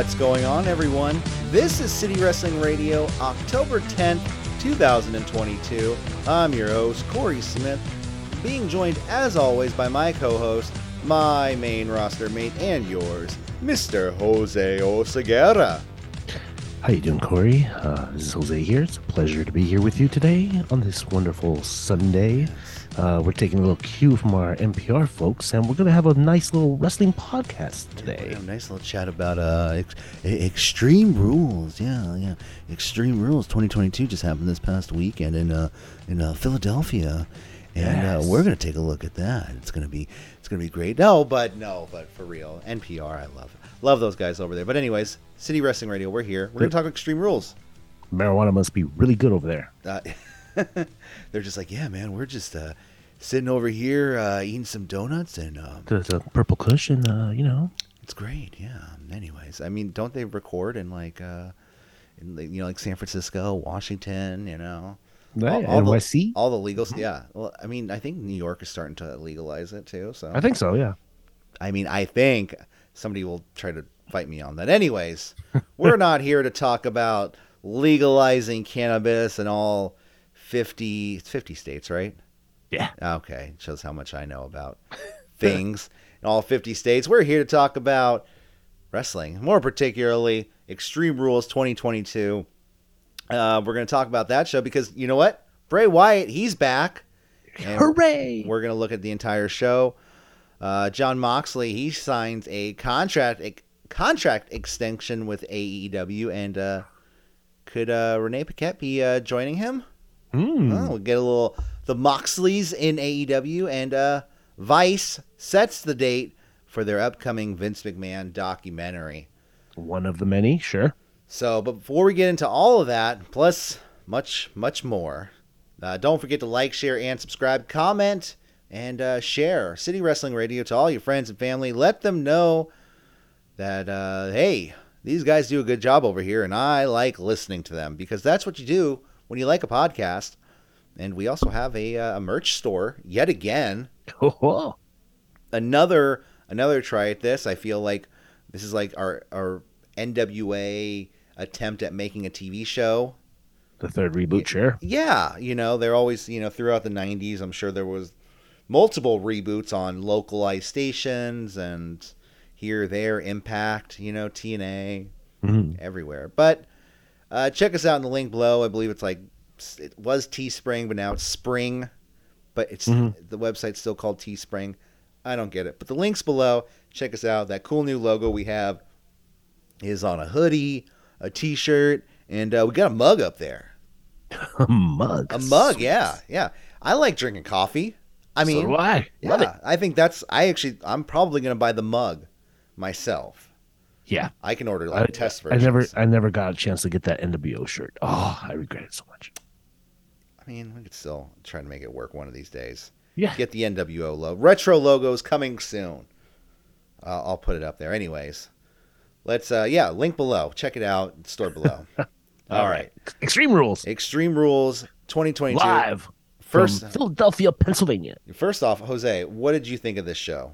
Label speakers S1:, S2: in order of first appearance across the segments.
S1: What's going on, everyone? This is City Wrestling Radio, October 10th, 2022. I'm your host, Corey Smith, being joined as always by my co host, my main roster mate, and yours, Mr. Jose Oseguera.
S2: How you doing, Corey? Uh, this is Jose here. It's a pleasure to be here with you today on this wonderful Sunday. Uh, we're taking a little cue from our NPR folks, and we're going to have a nice little wrestling podcast today.
S1: a nice little chat about uh, ex- Extreme Rules. Yeah, yeah. Extreme Rules 2022 just happened this past weekend in uh, in uh, Philadelphia, and uh,
S2: Yes.
S1: we're gonna take a look at that. It's gonna be it's gonna be great. No, but no, but for real, NPR, I love love those guys over there. But anyways, City Wrestling Radio, we're here. We're gonna talk Extreme Rules.
S2: Marijuana must be really good over there.
S1: Uh, they're just like, yeah, man, we're just uh, sitting over here uh, eating some donuts, and um,
S2: The, the purple cushion, uh, you know.
S1: It's great, yeah. Anyways, I mean, don't they record in like, uh, in you know, like San Francisco, Washington, you know,
S2: Right,
S1: all, the,
S2: NYC?
S1: all the legal, yeah. Well, I mean, I think New York is starting to legalize it too. So
S2: I think so, yeah.
S1: I mean, I think somebody will try to fight me on that. Anyways, we're not here to talk about legalizing cannabis in all 50, 50 states, right?
S2: Yeah.
S1: Okay, shows how much I know about things in all 50 states. We're here to talk about wrestling, more particularly Extreme Rules 2022. Uh, we're going to talk about that show because you know what? Bray Wyatt, he's back.
S2: Hooray!
S1: We're going to look at the entire show. Uh, Jon Moxley, he signs a contract ex- contract extension with AEW, and uh, could uh, Renee Paquette be uh, joining him?
S2: Mm.
S1: Oh, we'll get a little the Moxleys in AEW, and uh, Vice sets the date for their upcoming Vince McMahon documentary.
S2: One of the many, sure.
S1: So, but before we get into all of that, plus much, much more, uh, don't forget to like, share, and subscribe, comment, and uh, share City Wrestling Radio to all your friends and family. Let them know that, uh, hey, these guys do a good job over here, and I like listening to them because that's what you do when you like a podcast. And we also have a, uh, a merch store yet again
S2: Oh,
S1: another another try at this. I feel like this is like our our NWA attempt at making a TV show.
S2: the third reboot, sure.
S1: Yeah, you know, they're always, you know, throughout the 90s, I'm sure there was multiple reboots on localized stations and here there Impact, you know, TNA
S2: Mhm.
S1: everywhere. But uh, check us out in the link below. I believe it's like it was Teespring, but now it's Spring. But it's
S2: Mhm.
S1: the website's still called Teespring. I don't get it. But the links below. Check us out. That cool new logo we have is on a hoodie, a T-shirt, and uh, we got a mug up there.
S2: A mug.
S1: A mug, yeah, yeah. I like drinking coffee. I mean,
S2: so do I. Love it.
S1: yeah, I think that's. I actually, I'm probably gonna buy the mug myself.
S2: Yeah.
S1: I can order
S2: I,
S1: like test
S2: I never I never got a chance to get that NWO shirt. Oh, I regret it so much.
S1: I mean, we could still try to make it work one of these days.
S2: Yeah.
S1: Get the NWO logo. Retro logos coming soon. Uh, I'll put it up there. Anyways, let's. uh Yeah, link below. Check it out. Store below. All right.
S2: Extreme Rules.
S1: Extreme Rules 2022.
S2: Live
S1: First,
S2: Philadelphia, Pennsylvania.
S1: first off, Jose, what did you think of this show?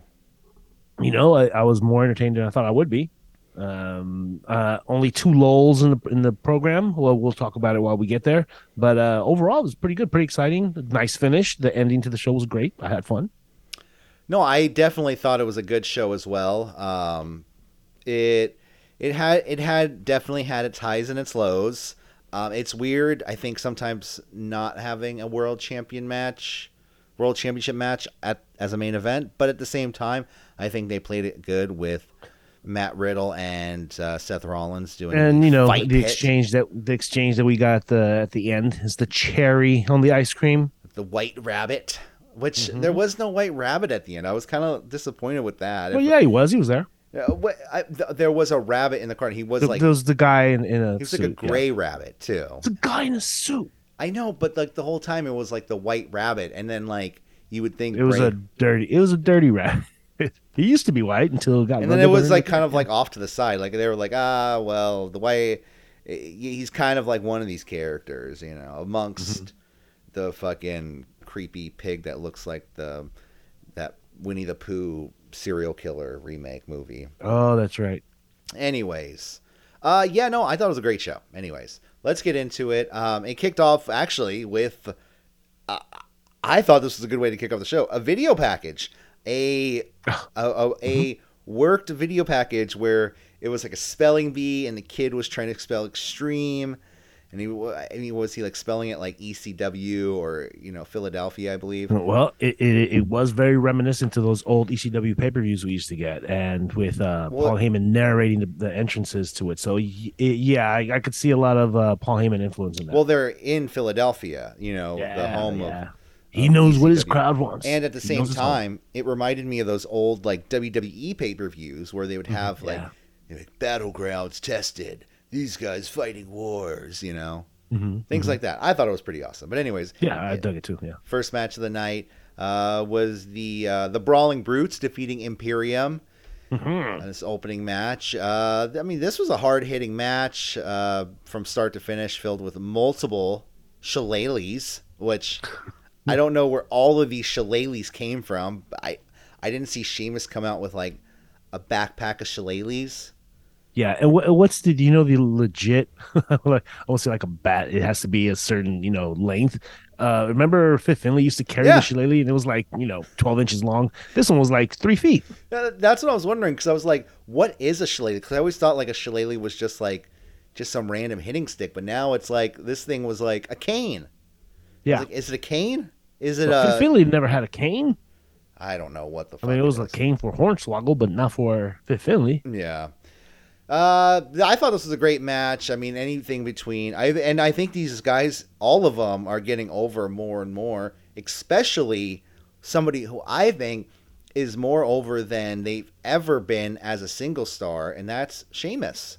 S2: You know, I, I was more entertained than I thought I would be. Um, uh, only two lulls in the in the program. Well, we'll talk about it while we get there. But uh, overall, it was pretty good, pretty exciting. Nice finish. The ending to the show was great. I had fun.
S1: No, I definitely thought it was a good show as well. Um, it it had it had definitely had its highs and its lows. Um, it's weird. I think sometimes not having a world champion match, world championship match at as a main event, but at the same time, I think they played it good with Matt Riddle and uh, Seth Rollins doing
S2: And you know, the
S1: pit,
S2: exchange that the exchange that we got at the at the end is the cherry on the ice cream.
S1: the White Rabbit. Which
S2: Mm-hmm.
S1: there was no White Rabbit at the end. I was kind of disappointed with that.
S2: Well,
S1: If-
S2: yeah, he was. He was there.
S1: Uh, what- I, th- there was a rabbit in the car. and He was
S2: There
S1: like
S2: there was the guy in, in a
S1: he was
S2: suit.
S1: like a
S2: yeah.
S1: gray rabbit too.
S2: It's a guy in a suit.
S1: I know, but like the whole time it was like the white rabbit, and then like you would think
S2: It was a dirty. It was a dirty rat. he used to be white until it got.
S1: and then it was like kind of like off to the side. Like they were like, ah, well, the white, he's kind of like one of these characters, you know, amongst
S2: Mm-hmm.
S1: the fucking creepy pig that looks like the that Winnie the Pooh serial killer remake movie.
S2: Oh, that's right.
S1: Anyways, uh, yeah, no, I thought it was a great show. Anyways, let's get into it. Um, it kicked off actually with, uh, I thought this was a good way to kick off the show. A video package, a a, a, a worked video package where it was like a spelling bee, and the kid was trying to spell extreme. And he, wa- I mean, was he like spelling it like ECW or you know Philadelphia, I believe.
S2: Well, it, it, it was very reminiscent to those old ECW pay per views we used to get, and with uh,
S1: Well-
S2: Paul Heyman narrating the, the entrances to it. So, it, yeah, I, I could see a lot of uh, Paul Heyman influence in that.
S1: Well, they're in Philadelphia, you know, the home
S2: yeah.
S1: of.
S2: He
S1: of
S2: knows what his crowd wants.
S1: And at the
S2: He
S1: same
S2: knows his home.
S1: time, it reminded me of those old like WWE pay per views where they would have like,
S2: yeah.
S1: you know, like, battlegrounds tested. These guys fighting wars, you know,
S2: Mhm,
S1: things
S2: mhm.
S1: like that. I thought it was pretty awesome. But anyways,
S2: Yeah, I dug it too. Yeah.
S1: first match of the night uh, was the uh, the Brawling Brutes defeating Imperium.
S2: Mhm.
S1: in this opening match. Uh, I mean, this was a hard hitting match uh, from start to finish, filled with multiple shillelaghs, which I don't know where all of these shillelaghs came from. I I didn't see Sheamus come out with like a backpack of shillelaghs.
S2: Yeah, and wh- what's the? Do you know the legit? like, I won't say like a bat. It has to be a certain you know length. Uh, remember, Fit Finlay used to carry
S1: Yeah.
S2: the shillelagh, and it was like you know twelve inches long. This one was like three feet.
S1: That's what I was wondering because I was like, what is a shillelagh? Because I always thought like a shillelagh was just like just some random hitting stick, but now it's like this thing was like a cane.
S2: Yeah,
S1: like, is it a cane? Is it
S2: Well,
S1: a?
S2: Finlay never had a cane.
S1: I don't know what the.
S2: I mean, it was a cane for Hornswoggle, but not for Fit Finlay.
S1: Yeah. Uh, I thought this was a great match. I mean, anything between I and I think these guys, all of them, are getting over more and more. Especially somebody who I think is more over than they've ever been as a single star, and that's Sheamus.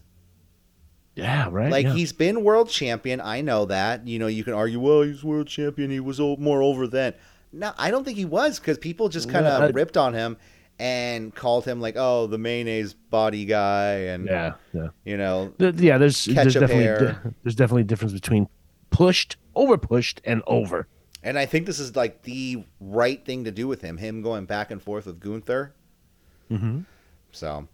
S2: Yeah, right.
S1: Like
S2: yeah.
S1: he's been world champion. I know that. You know, you can argue, well, he's world champion. He was more over then. No, I don't think he was because people just kind of
S2: Yeah, I-
S1: ripped on him and called him like, oh, the mayonnaise body guy, and
S2: yeah, yeah,
S1: you know,
S2: Th- yeah. There's there's definitely di- there's definitely a difference between pushed, over pushed, and over.
S1: and I think this is like the right thing to do with him. Him going back and forth with Gunther.
S2: Mm-hmm.
S1: So,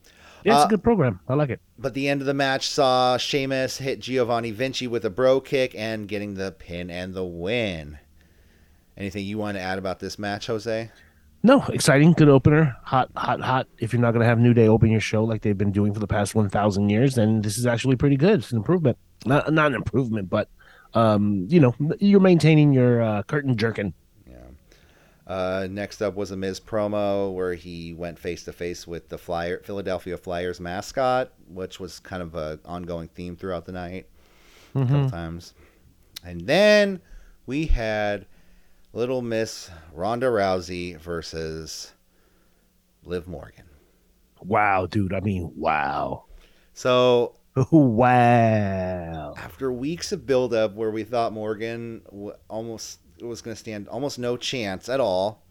S2: Yeah, it's
S1: Uh,
S2: a good program. I like it.
S1: but the end of the match saw Sheamus hit Giovanni Vinci with a Brogue Kick and getting the pin and the win. Anything you want to add about this match, Jose?
S2: No, exciting, good opener, hot, hot, hot. If you're not going to have New Day open your show like they've been doing for the past one thousand years, then this is actually pretty good. It's an improvement, not not an improvement, but um, you know, you're maintaining your uh, curtain jerking.
S1: Uh, next up was a Miz promo where he went face to face with the Flyer Philadelphia Flyers mascot, which was kind of a ongoing theme throughout the night
S2: Mm-hmm.
S1: couple times. And then we had Little Miss Ronda Rousey versus Liv Morgan.
S2: Wow, dude. I mean, wow,
S1: So
S2: wow.
S1: after weeks of buildup where we thought Morgan w- almost was going to stand almost no chance at all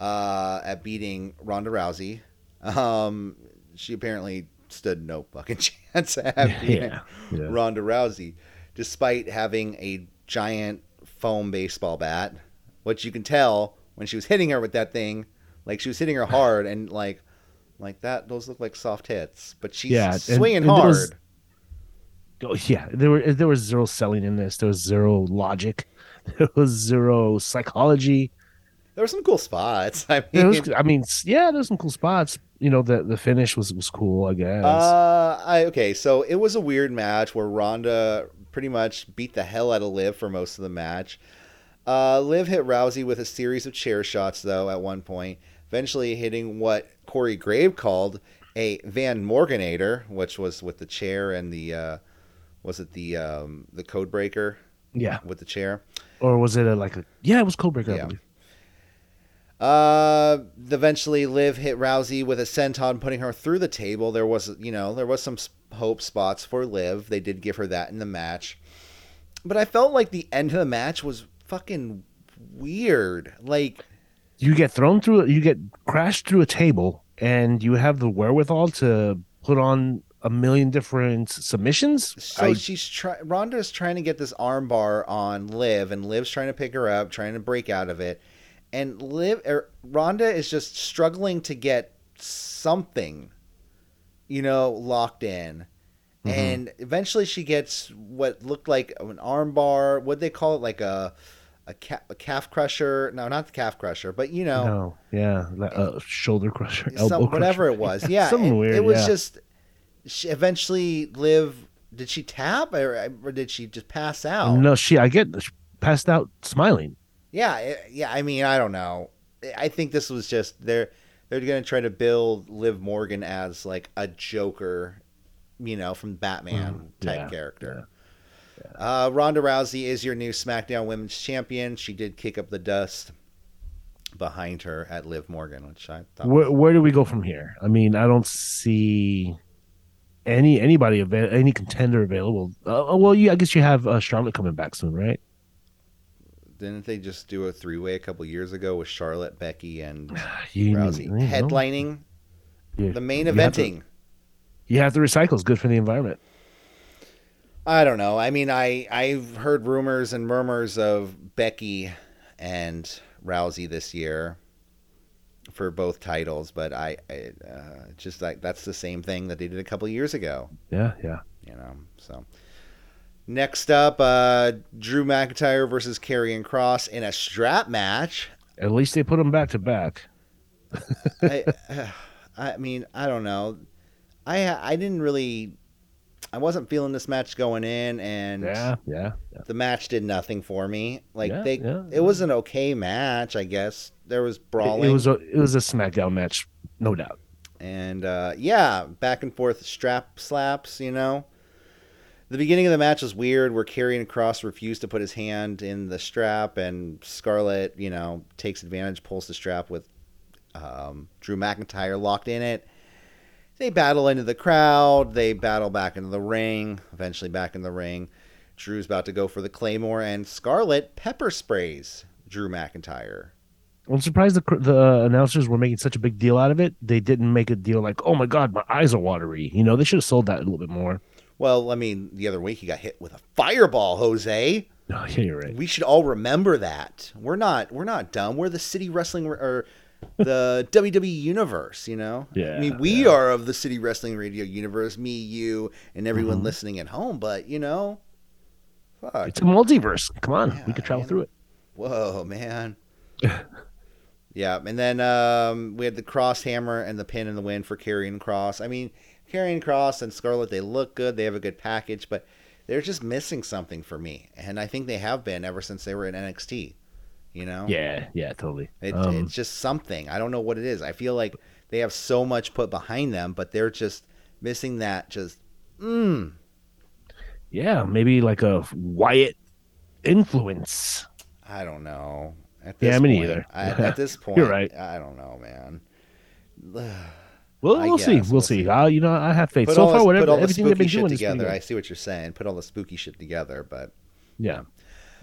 S1: uh, at beating Ronda Rousey, um, she apparently stood no fucking chance at beating
S2: Yeah, yeah.
S1: Ronda Rousey, despite having a giant foam baseball bat, which you can tell when she was hitting her with that thing, like she was hitting her hard and like. Like that, those look like soft hits, but she's
S2: Yeah,
S1: swinging
S2: and there
S1: hard.
S2: was- Oh, yeah, there were there was zero selling in this. There was zero logic. There was zero psychology.
S1: There were some cool spots. I mean,
S2: was, I mean, yeah, there's some cool spots. You know, the the finish was was cool. I guess.
S1: Uh, I okay. So it was a weird match where Ronda pretty much beat the hell out of Liv for most of the match. Uh, Liv hit Rousey with a series of chair shots, though, at one point, eventually hitting what Corey Graves called a Van Morganator, which was with the chair and the uh, was it the um, the code breaker
S2: yeah,
S1: with the chair.
S2: Or was it a, like a yeah? It was Codebreaker. I
S1: Yeah. Uh, eventually, Liv hit Rousey with a senton, putting her through the table. There was, you know, there was some hope spots for Liv. They did give her that in the match, but I felt like the end of the match was fucking weird. Like,
S2: You get thrown through. You get crashed through a table, and you have the wherewithal to put on a million different submissions.
S1: so
S2: I-
S1: she's trying. Ronda's trying to get this armbar on Liv, and Liv's trying to pick her up, trying to break out of it, and Liv, er, Ronda is just struggling to get something you know, locked in.
S2: Mhm.
S1: And eventually she gets what looked like an armbar. What they call it? Like a, a, ca- a calf crusher. No, not the calf crusher, but you know,
S2: No, yeah, like, shoulder crusher, elbow
S1: some, whatever
S2: crusher.
S1: it was. Yeah,
S2: Something
S1: it,
S2: weird,
S1: It was
S2: yeah.
S1: just she eventually live. Did she tap or, or did she just pass out?
S2: No, she. I get she passed out smiling.
S1: Yeah, yeah. I mean, I don't know. I think this was just they're they're gonna try to build Liv Morgan as like a Joker, you know, from Batman
S2: Mm,
S1: type
S2: yeah,
S1: character. Uh, Ronda Rousey is your new SmackDown Women's Champion. She did kick up the dust behind her at Liv Morgan, which I thought.
S2: Where where do we go from here? I mean, I don't see any anybody avail- any contender available. Uh, well, you I guess you have uh, Charlotte coming back soon, right?
S1: Didn't they just do a three way a couple years ago with Charlotte, Becky, and
S2: You,
S1: Rousey headlining
S2: you-
S1: the main
S2: you have to-
S1: eventing?
S2: You have to recycle. It's good for the environment.
S1: I don't know. I mean, I I've heard rumors and murmurs of Becky and Rousey this year for both titles, but I, I uh, just like that's the same thing that they did a couple years ago.
S2: Yeah, yeah.
S1: You know. So next up, uh, Drew McIntyre versus Karrion Kross in a strap match.
S2: At least they put them back to back.
S1: I, I mean, I don't know. I I didn't really. I wasn't feeling this match going in, and
S2: Yeah, yeah, yeah.
S1: the match did nothing for me. Like
S2: Yeah,
S1: they,
S2: yeah,
S1: it was an okay match, I guess. There was
S2: It,
S1: brawling,
S2: it was a it was a SmackDown match, no doubt.
S1: and uh, yeah, back and forth strap slaps. You know, the beginning of the match was weird, where Karrion Kross refused to put his hand in the strap, and Scarlett, you know, takes advantage, pulls the strap with um, Drew McIntyre locked in it. They battle into the crowd. They battle back into the ring. Eventually, back in the ring. Drew's about to go for the claymore, and Scarlett pepper sprays Drew McIntyre.
S2: I'm surprised the the uh, announcers were making such a big deal out of it. They didn't make a deal like, "Oh my god, my eyes are watery." You know, they should have sold that a little bit more.
S1: Well, I mean, the other week he got hit with a fireball, Jose.
S2: Oh, yeah, you're right.
S1: We should all remember that. We're not we're not dumb. We're the city wrestling or the WWE universe, you know?
S2: Yeah,
S1: I mean, we are of the city wrestling radio universe, me, you, and everyone
S2: Mhm.
S1: listening at home, but you know, fuck.
S2: It's a multiverse. Come on,
S1: Yeah,
S2: we could travel
S1: man.
S2: through it.
S1: Whoa, man. yeah, and then um, we had the cross hammer and the pin in the win for Karrion Kross. I mean, Karrion Kross and Scarlett, they look good. They have a good package, but they're just missing something for me. And I think they have been ever since they were in NXT. You know?
S2: Yeah, yeah, totally.
S1: It,
S2: Um,
S1: it's just something. I don't know what it is. I feel like they have so much put behind them, but they're just missing that just, mm.
S2: yeah, maybe like a Wyatt influence.
S1: I don't know. At
S2: Yeah, me
S1: point,
S2: neither.
S1: I, at this point,
S2: You're right.
S1: I don't know, man.
S2: Well, we'll see. We'll,
S1: we'll
S2: see.
S1: see.
S2: Uh, you know, I have faith.
S1: Put
S2: so
S1: all
S2: far,
S1: this-
S2: whatever
S1: put all the
S2: everything they've
S1: spooky
S2: been
S1: shit
S2: doing
S1: together. I see what you're saying. Put all the spooky shit together, but
S2: Yeah,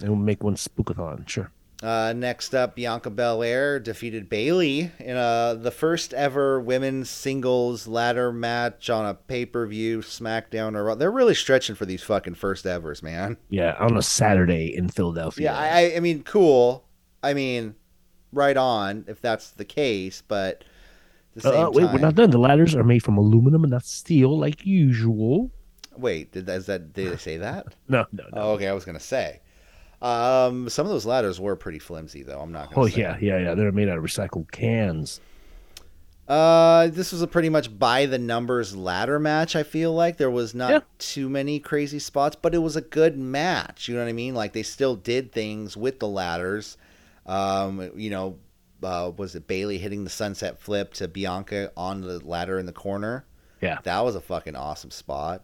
S2: and we'll make one spookathon. Sure.
S1: Uh, next up, Bianca Belair defeated Bayley in uh, the first ever women's singles ladder match on a pay per view SmackDown. Or they're really stretching for these fucking first evers, man.
S2: Yeah, on a Saturday in Philadelphia.
S1: Yeah, I, I- mean, cool. I mean, right on if that's the case, but at the same
S2: Uh, wait,
S1: time,
S2: we're not done. The ladders are made from aluminum and not steel, like usual.
S1: wait, did is that did they say that?
S2: No, no, no.
S1: Oh, okay, I was gonna say. Um, some of those ladders were pretty flimsy, though. I'm not. Gonna
S2: Oh
S1: say.
S2: yeah, yeah, yeah. They're made out of recycled cans.
S1: Uh, this was a pretty much by the numbers ladder match. I feel like there was not
S2: Yeah.
S1: too many crazy spots, but it was a good match. You know what I mean? Like they still did things with the ladders. Um, you know, uh, was it Bayley hitting the sunset flip to Bianca on the ladder in the corner?
S2: Yeah.
S1: that was a fucking awesome spot.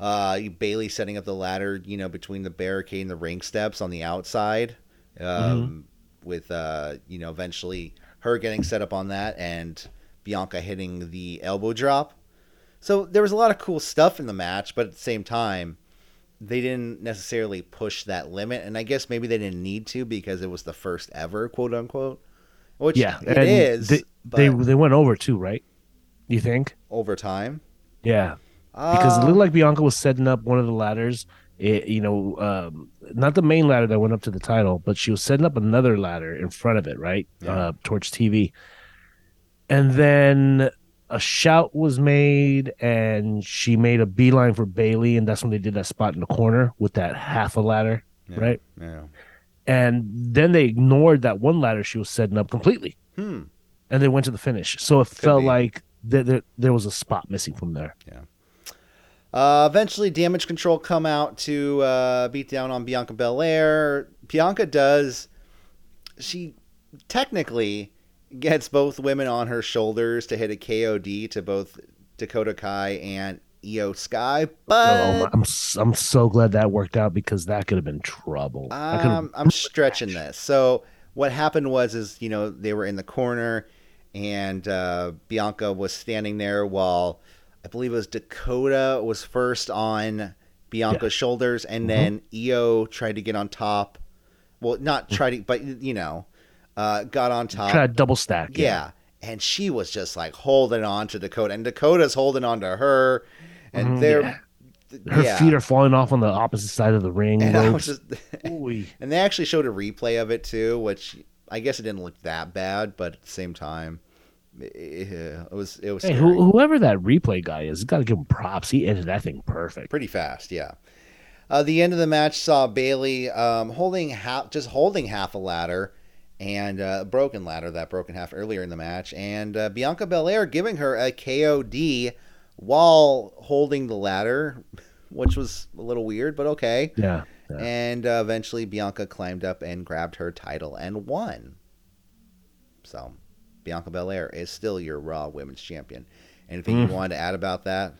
S1: Uh, Bayley setting up the ladder, you know, between the barricade and the ring steps on the outside. Um, with uh, you know, eventually her getting set up on that and Bianca hitting the elbow drop. So there was a lot of cool stuff in the match, but at the same time, they didn't necessarily push that limit, and I guess maybe they didn't need to because it was the first ever, quote unquote. Which
S2: Yeah,
S1: it is.
S2: They, they they went over too, right? You think?
S1: over time.
S2: Yeah, because it looked like Bianca was setting up one of the ladders. It, you know, um, not the main ladder that went up to the title, but she was setting up another ladder in front of it, right,
S1: Yeah.
S2: uh, towards TV. And then a shout was made and she made a beeline for Bayley, and that's when they did that spot in the corner with that half a ladder,
S1: Yeah.
S2: right?
S1: Yeah.
S2: And then they ignored that one ladder she was setting up completely,
S1: Hmm.
S2: and they went to the finish. So it felt
S1: be.
S2: like th- there there was a spot missing from there.
S1: Uh, eventually, Damage Control come out to uh, beat down on Bianca Belair. Bianca does. She technically gets both women on her shoulders to hit a KOD to both Dakota Kai and Iyo Sky,
S2: Oh,
S1: but
S2: I'm s- I'm so glad that worked out because that could have been trouble.
S1: Um, I'm stretching this. So what happened was, is you know they were in the corner, and uh, Bianca was standing there while I believe it was Dakota was first on Bianca's shoulders, and then Io tried to get on top. Well, not try to, but you know, uh, got on top.
S2: try to double stack.
S1: Yeah. And she was just like holding on to Dakota, and Dakota's holding on to her, and
S2: Mhm,
S1: they're
S2: yeah. Her
S1: yeah.
S2: feet are falling off on the opposite side of the ring.
S1: And
S2: ropes.
S1: just, and they actually showed a replay of it too, which I guess it didn't look that bad, but at the same time, it, it was it was
S2: Hey, who, whoever that replay guy is, got to give him props. He ended that thing perfect.
S1: pretty fast, yeah. Uh, the end of the match saw Bayley um, holding half, just holding half a ladder, and uh, a broken ladder that broken half earlier in the match, and uh, Bianca Belair giving her a KOD while holding the ladder, which was a little weird, but okay.
S2: Yeah. yeah.
S1: And uh, eventually, Bianca climbed up and grabbed her title and won. So, Bianca Belair is still your Raw Women's Champion. Anything
S2: Mm.
S1: you wanted to add about that?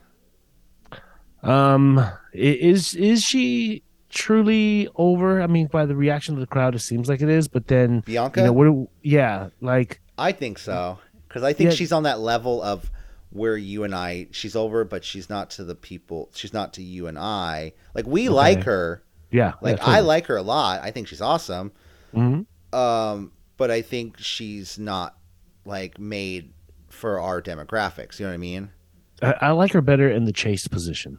S2: Um, is is she truly over? I mean, by the reaction of the crowd, it seems like it is. But then,
S1: Bianca?
S2: you know, what? do- Yeah, like
S1: I think so because I think
S2: Yeah.
S1: she's on that level of where you and I. She's over, but she's not to the people. She's not to you and I. Like we
S2: Okay.
S1: like her.
S2: yeah,
S1: Like I like her a lot. I think she's awesome.
S2: hmm
S1: Um, but I think she's not like made for our demographics. You know what I mean?
S2: I, I like her better in the chase position.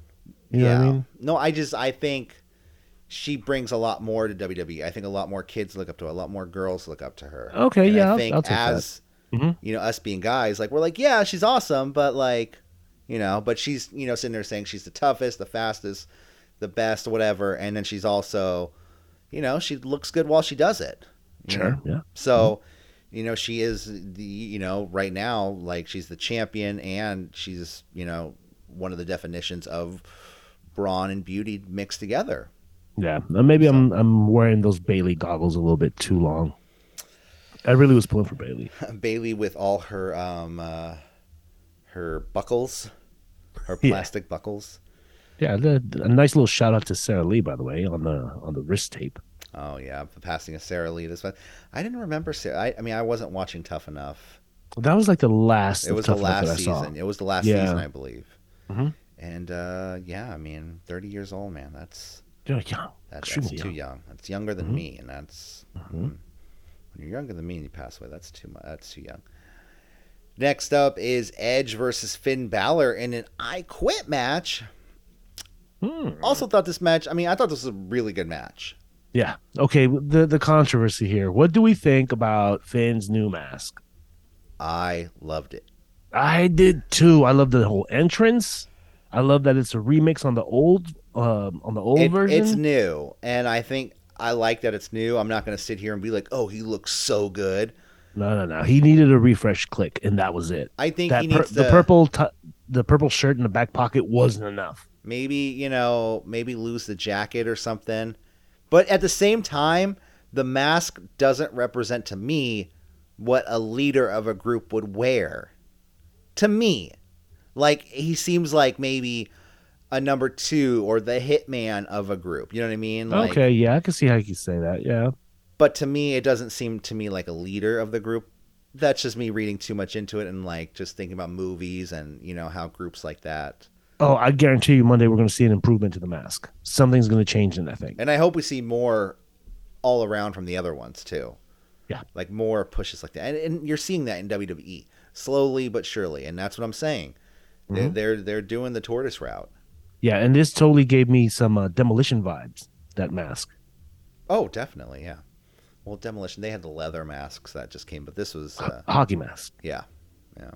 S2: You know what I mean?
S1: No, I just I think she brings a lot more to WWE. I think a lot more kids look up to her. A lot more girls look up to her.
S2: Okay,
S1: And
S2: yeah,
S1: I
S2: I'll-
S1: think
S2: I'll that.
S1: as
S2: Mhm.
S1: you know, us being guys, like we're like, yeah, she's awesome, but like, you know, but she's you know sitting there saying she's the toughest, the fastest, the best, whatever, and then she's also, you know, she looks good while she does it. you know?
S2: Sure. Yeah.
S1: So, you know, she is the you know right now like she's the champion and she's you know one of the definitions of brawn and beauty mixed together.
S2: Yeah. Maybe I'm I'm wearing those Bayley goggles a little bit too long. I really was pulling for Bayley.
S1: Bayley with all her um uh, her buckles, her
S2: Yeah.
S1: plastic buckles.
S2: Yeah, the, a nice little shout out to Sara Lee, by the way, on the on the wrist tape.
S1: Oh yeah, the passing of Sara Lee. This one, I didn't remember Sara. I, I mean, I wasn't watching Tough Enough.
S2: That was like the last.
S1: Season.
S2: It
S1: was the last
S2: that I saw.
S1: season. It was the last
S2: Yeah.
S1: season, I believe.
S2: Mhm.
S1: And uh, yeah, I mean, thirty years old, man. That's
S2: You're young,
S1: that's, that's too
S2: young.
S1: That's younger than
S2: Mhm.
S1: me, and that's
S2: Mhm.
S1: mm, when you're younger than me and you pass away. That's too much. That's too young. Next up is Edge versus Finn Balor in an I Quit match.
S2: Hmm.
S1: Also thought this match. I mean, I thought this was a really good match.
S2: Yeah. Okay. The the controversy here. What do we think about Finn's new mask?
S1: I loved it.
S2: I did too. I love the whole entrance. I love that it's a remix on the old um, on the old
S1: It-
S2: version.
S1: It's new, and I think I like that it's new. I'm not going to sit here and be like, "Oh, he looks so good."
S2: no, no, no. He needed a refresh click, and that was it.
S1: I think
S2: That
S1: he
S2: pur- the purple t- the purple shirt in the back pocket wasn't enough.
S1: maybe you know maybe lose the jacket or something. But at the same time, the mask doesn't represent to me what a leader of a group would wear. To me, like he seems like maybe a number two or the hitman of a group. You know what I mean? Like,
S2: okay, yeah, I can see how you can say that. Yeah.
S1: but to me it doesn't seem to me like a leader of the group that's just me reading too much into it and like just thinking about movies and you know how groups like that
S2: Oh, I guarantee you, Monday we're going to see an improvement to the mask. Something's going to change in that thing.
S1: and i hope we see more all around from the other ones too
S2: Yeah.
S1: like more pushes like that and, and you're seeing that in wwe slowly but surely and that's what i'm saying they're,
S2: Mhm.
S1: they're they're doing the tortoise route
S2: Yeah, and this totally gave me some uh, demolition vibes. That mask.
S1: oh definitely yeah well demolition they had the leather masks that just came but this was uh,
S2: Hockey mask.
S1: Yeah, yeah.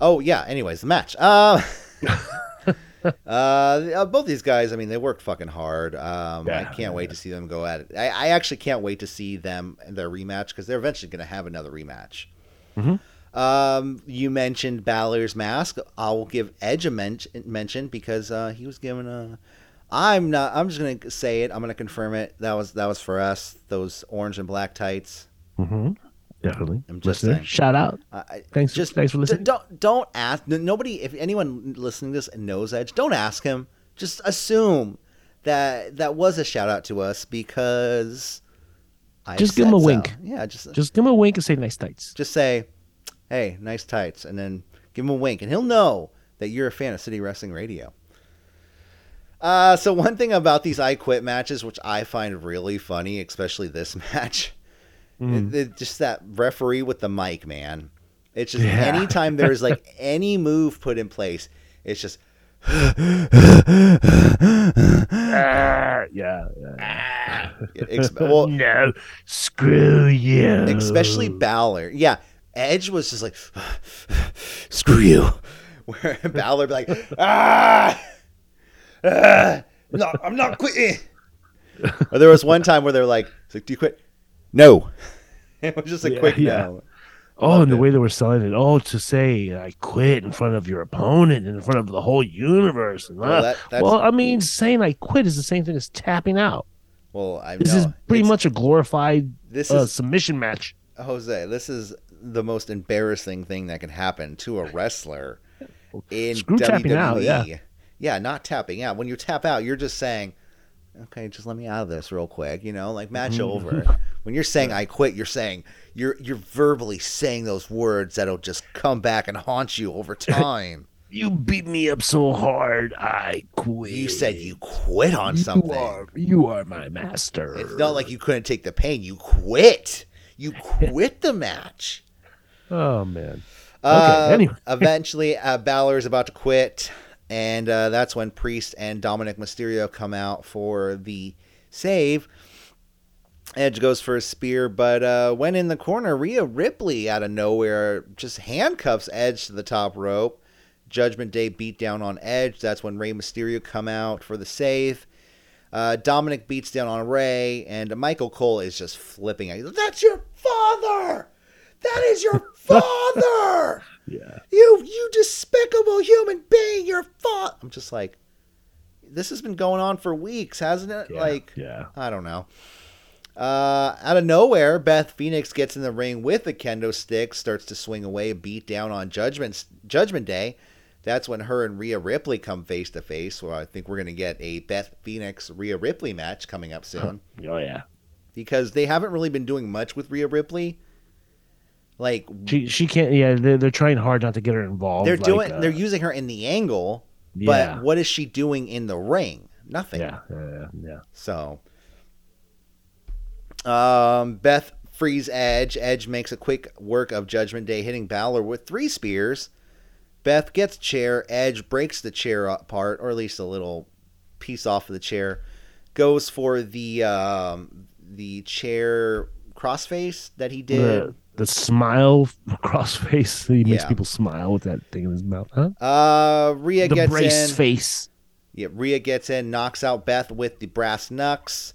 S1: Oh yeah. Anyways, the match. Uh, uh, both these guys. I mean, they worked fucking hard. Um, I can't wait to see them go at it. I, I actually can't wait to see them in their rematch because they're eventually going to have another rematch.
S2: Mhm.
S1: Um, you mentioned Balor's mask. I will give Edge a men- mention because uh, he was given a. I'm not. I'm just gonna say it. I'm gonna confirm it. That was that was for us. Those orange and black tights.
S2: Mm-hmm. Definitely.
S1: I'm just
S2: Listener,
S1: saying.
S2: Shout out.
S1: I,
S2: Thanks.
S1: Just
S2: thanks for listening.
S1: don't don't ask. Nobody. If anyone listening to this knows Edge, don't ask him. Just assume that that was a shout out to us because. I
S2: Just give him a
S1: so.
S2: wink.
S1: Yeah, just just
S2: Just give him a wink and say nice tights.
S1: Just say, "Hey, nice tights," and then give him a wink, and he'll know that you're a fan of City Wrestling Radio. Uh, so one thing about these I Quit matches, which I find really funny, especially this match,
S2: Mm.
S1: it- it- just that referee with the mic, man. It's just
S2: Yeah.
S1: anytime there's like any move put in place, it's just
S2: Ah, yeah. yeah.
S1: ex- well,
S2: no, screw you.
S1: especially Balor. Yeah, Edge was just like, "Screw you," where Balor be like, "Ah, ah no, I'm not quitting." or there was one time where they're like, like, "Do you quit?" No. It was just a
S2: Yeah,
S1: quick
S2: yeah.
S1: no.
S2: Oh, and the
S1: it.
S2: way they were selling it. Oh, to say I quit in front of your opponent, in front of the whole universe.
S1: Well, that-
S2: well, I mean, saying I quit is the same thing as tapping out.
S1: Well, I
S2: This
S1: know.
S2: is pretty
S1: It's-
S2: much a glorified
S1: this
S2: uh,
S1: is
S2: submission match.
S1: Jose. This is the most embarrassing thing that can happen to a wrestler in
S2: Screw
S1: WWE.
S2: tapping out, yeah.
S1: yeah, not tapping out. When you tap out, you're just saying, "Okay, just let me out of this real quick." You know, like match
S2: Mm-hmm.
S1: over. When you're saying "I quit," you're saying you're you're verbally saying those words that'll just come back and haunt you over time.
S2: You beat me up so hard, I quit.
S1: you said you quit on
S2: You
S1: something.
S2: are, you are my master.
S1: It's not like you couldn't take the pain. You quit. You quit the match.
S2: Oh man.
S1: Uh,
S2: Okay, anyway.
S1: eventually, uh, Balor is about to quit, and uh, that's when Priest and Dominic Mysterio come out for the save. Edge goes for a spear, but uh, when in the corner, Rhea Ripley out of nowhere just handcuffs Edge to the top rope. Judgment Day beat down on Edge. That's when Rey Mysterio come out for the save. Uh, Dominic beats down on Rey, and Michael Cole is just flipping. out. That's your father. That is your father.
S2: Yeah.
S1: You you despicable human being, your father. I'm just like, this has been going on for weeks, hasn't it?
S2: Yeah.
S1: Like,
S2: yeah.
S1: I don't know. Uh, out of nowhere, Beth Phoenix gets in the ring with a kendo stick, starts to swing away, beat down on Judgment Judgment Day. That's when her and Rhea Ripley come face to face. So I think we're gonna get a Beth Phoenix Rhea Ripley match coming up soon
S2: Oh yeah.
S1: because they haven't really been doing much with Rhea Ripley. Like
S2: She she can't. Yeah, they're, they're trying hard not to get her involved.
S1: they're
S2: like,
S1: doing,
S2: uh,
S1: they're using her in the angle,
S2: yeah,
S1: but what is she doing in the ring? Nothing.
S2: yeah, yeah, yeah.
S1: So, um, Beth frees Edge. Edge makes a quick work of Judgment Day, hitting Balor with three spears. Beth gets chair. Edge breaks the chair apart, or at least a little piece off of the chair. Goes for the um, the chair crossface that he did.
S2: The, the smile cross face. He makes
S1: Yeah.
S2: people smile with that thing in his mouth, huh?
S1: Uh, Rhea
S2: the
S1: gets
S2: brace
S1: in.
S2: face.
S1: Yeah, Rhea gets in, knocks out Beth with the brass knucks.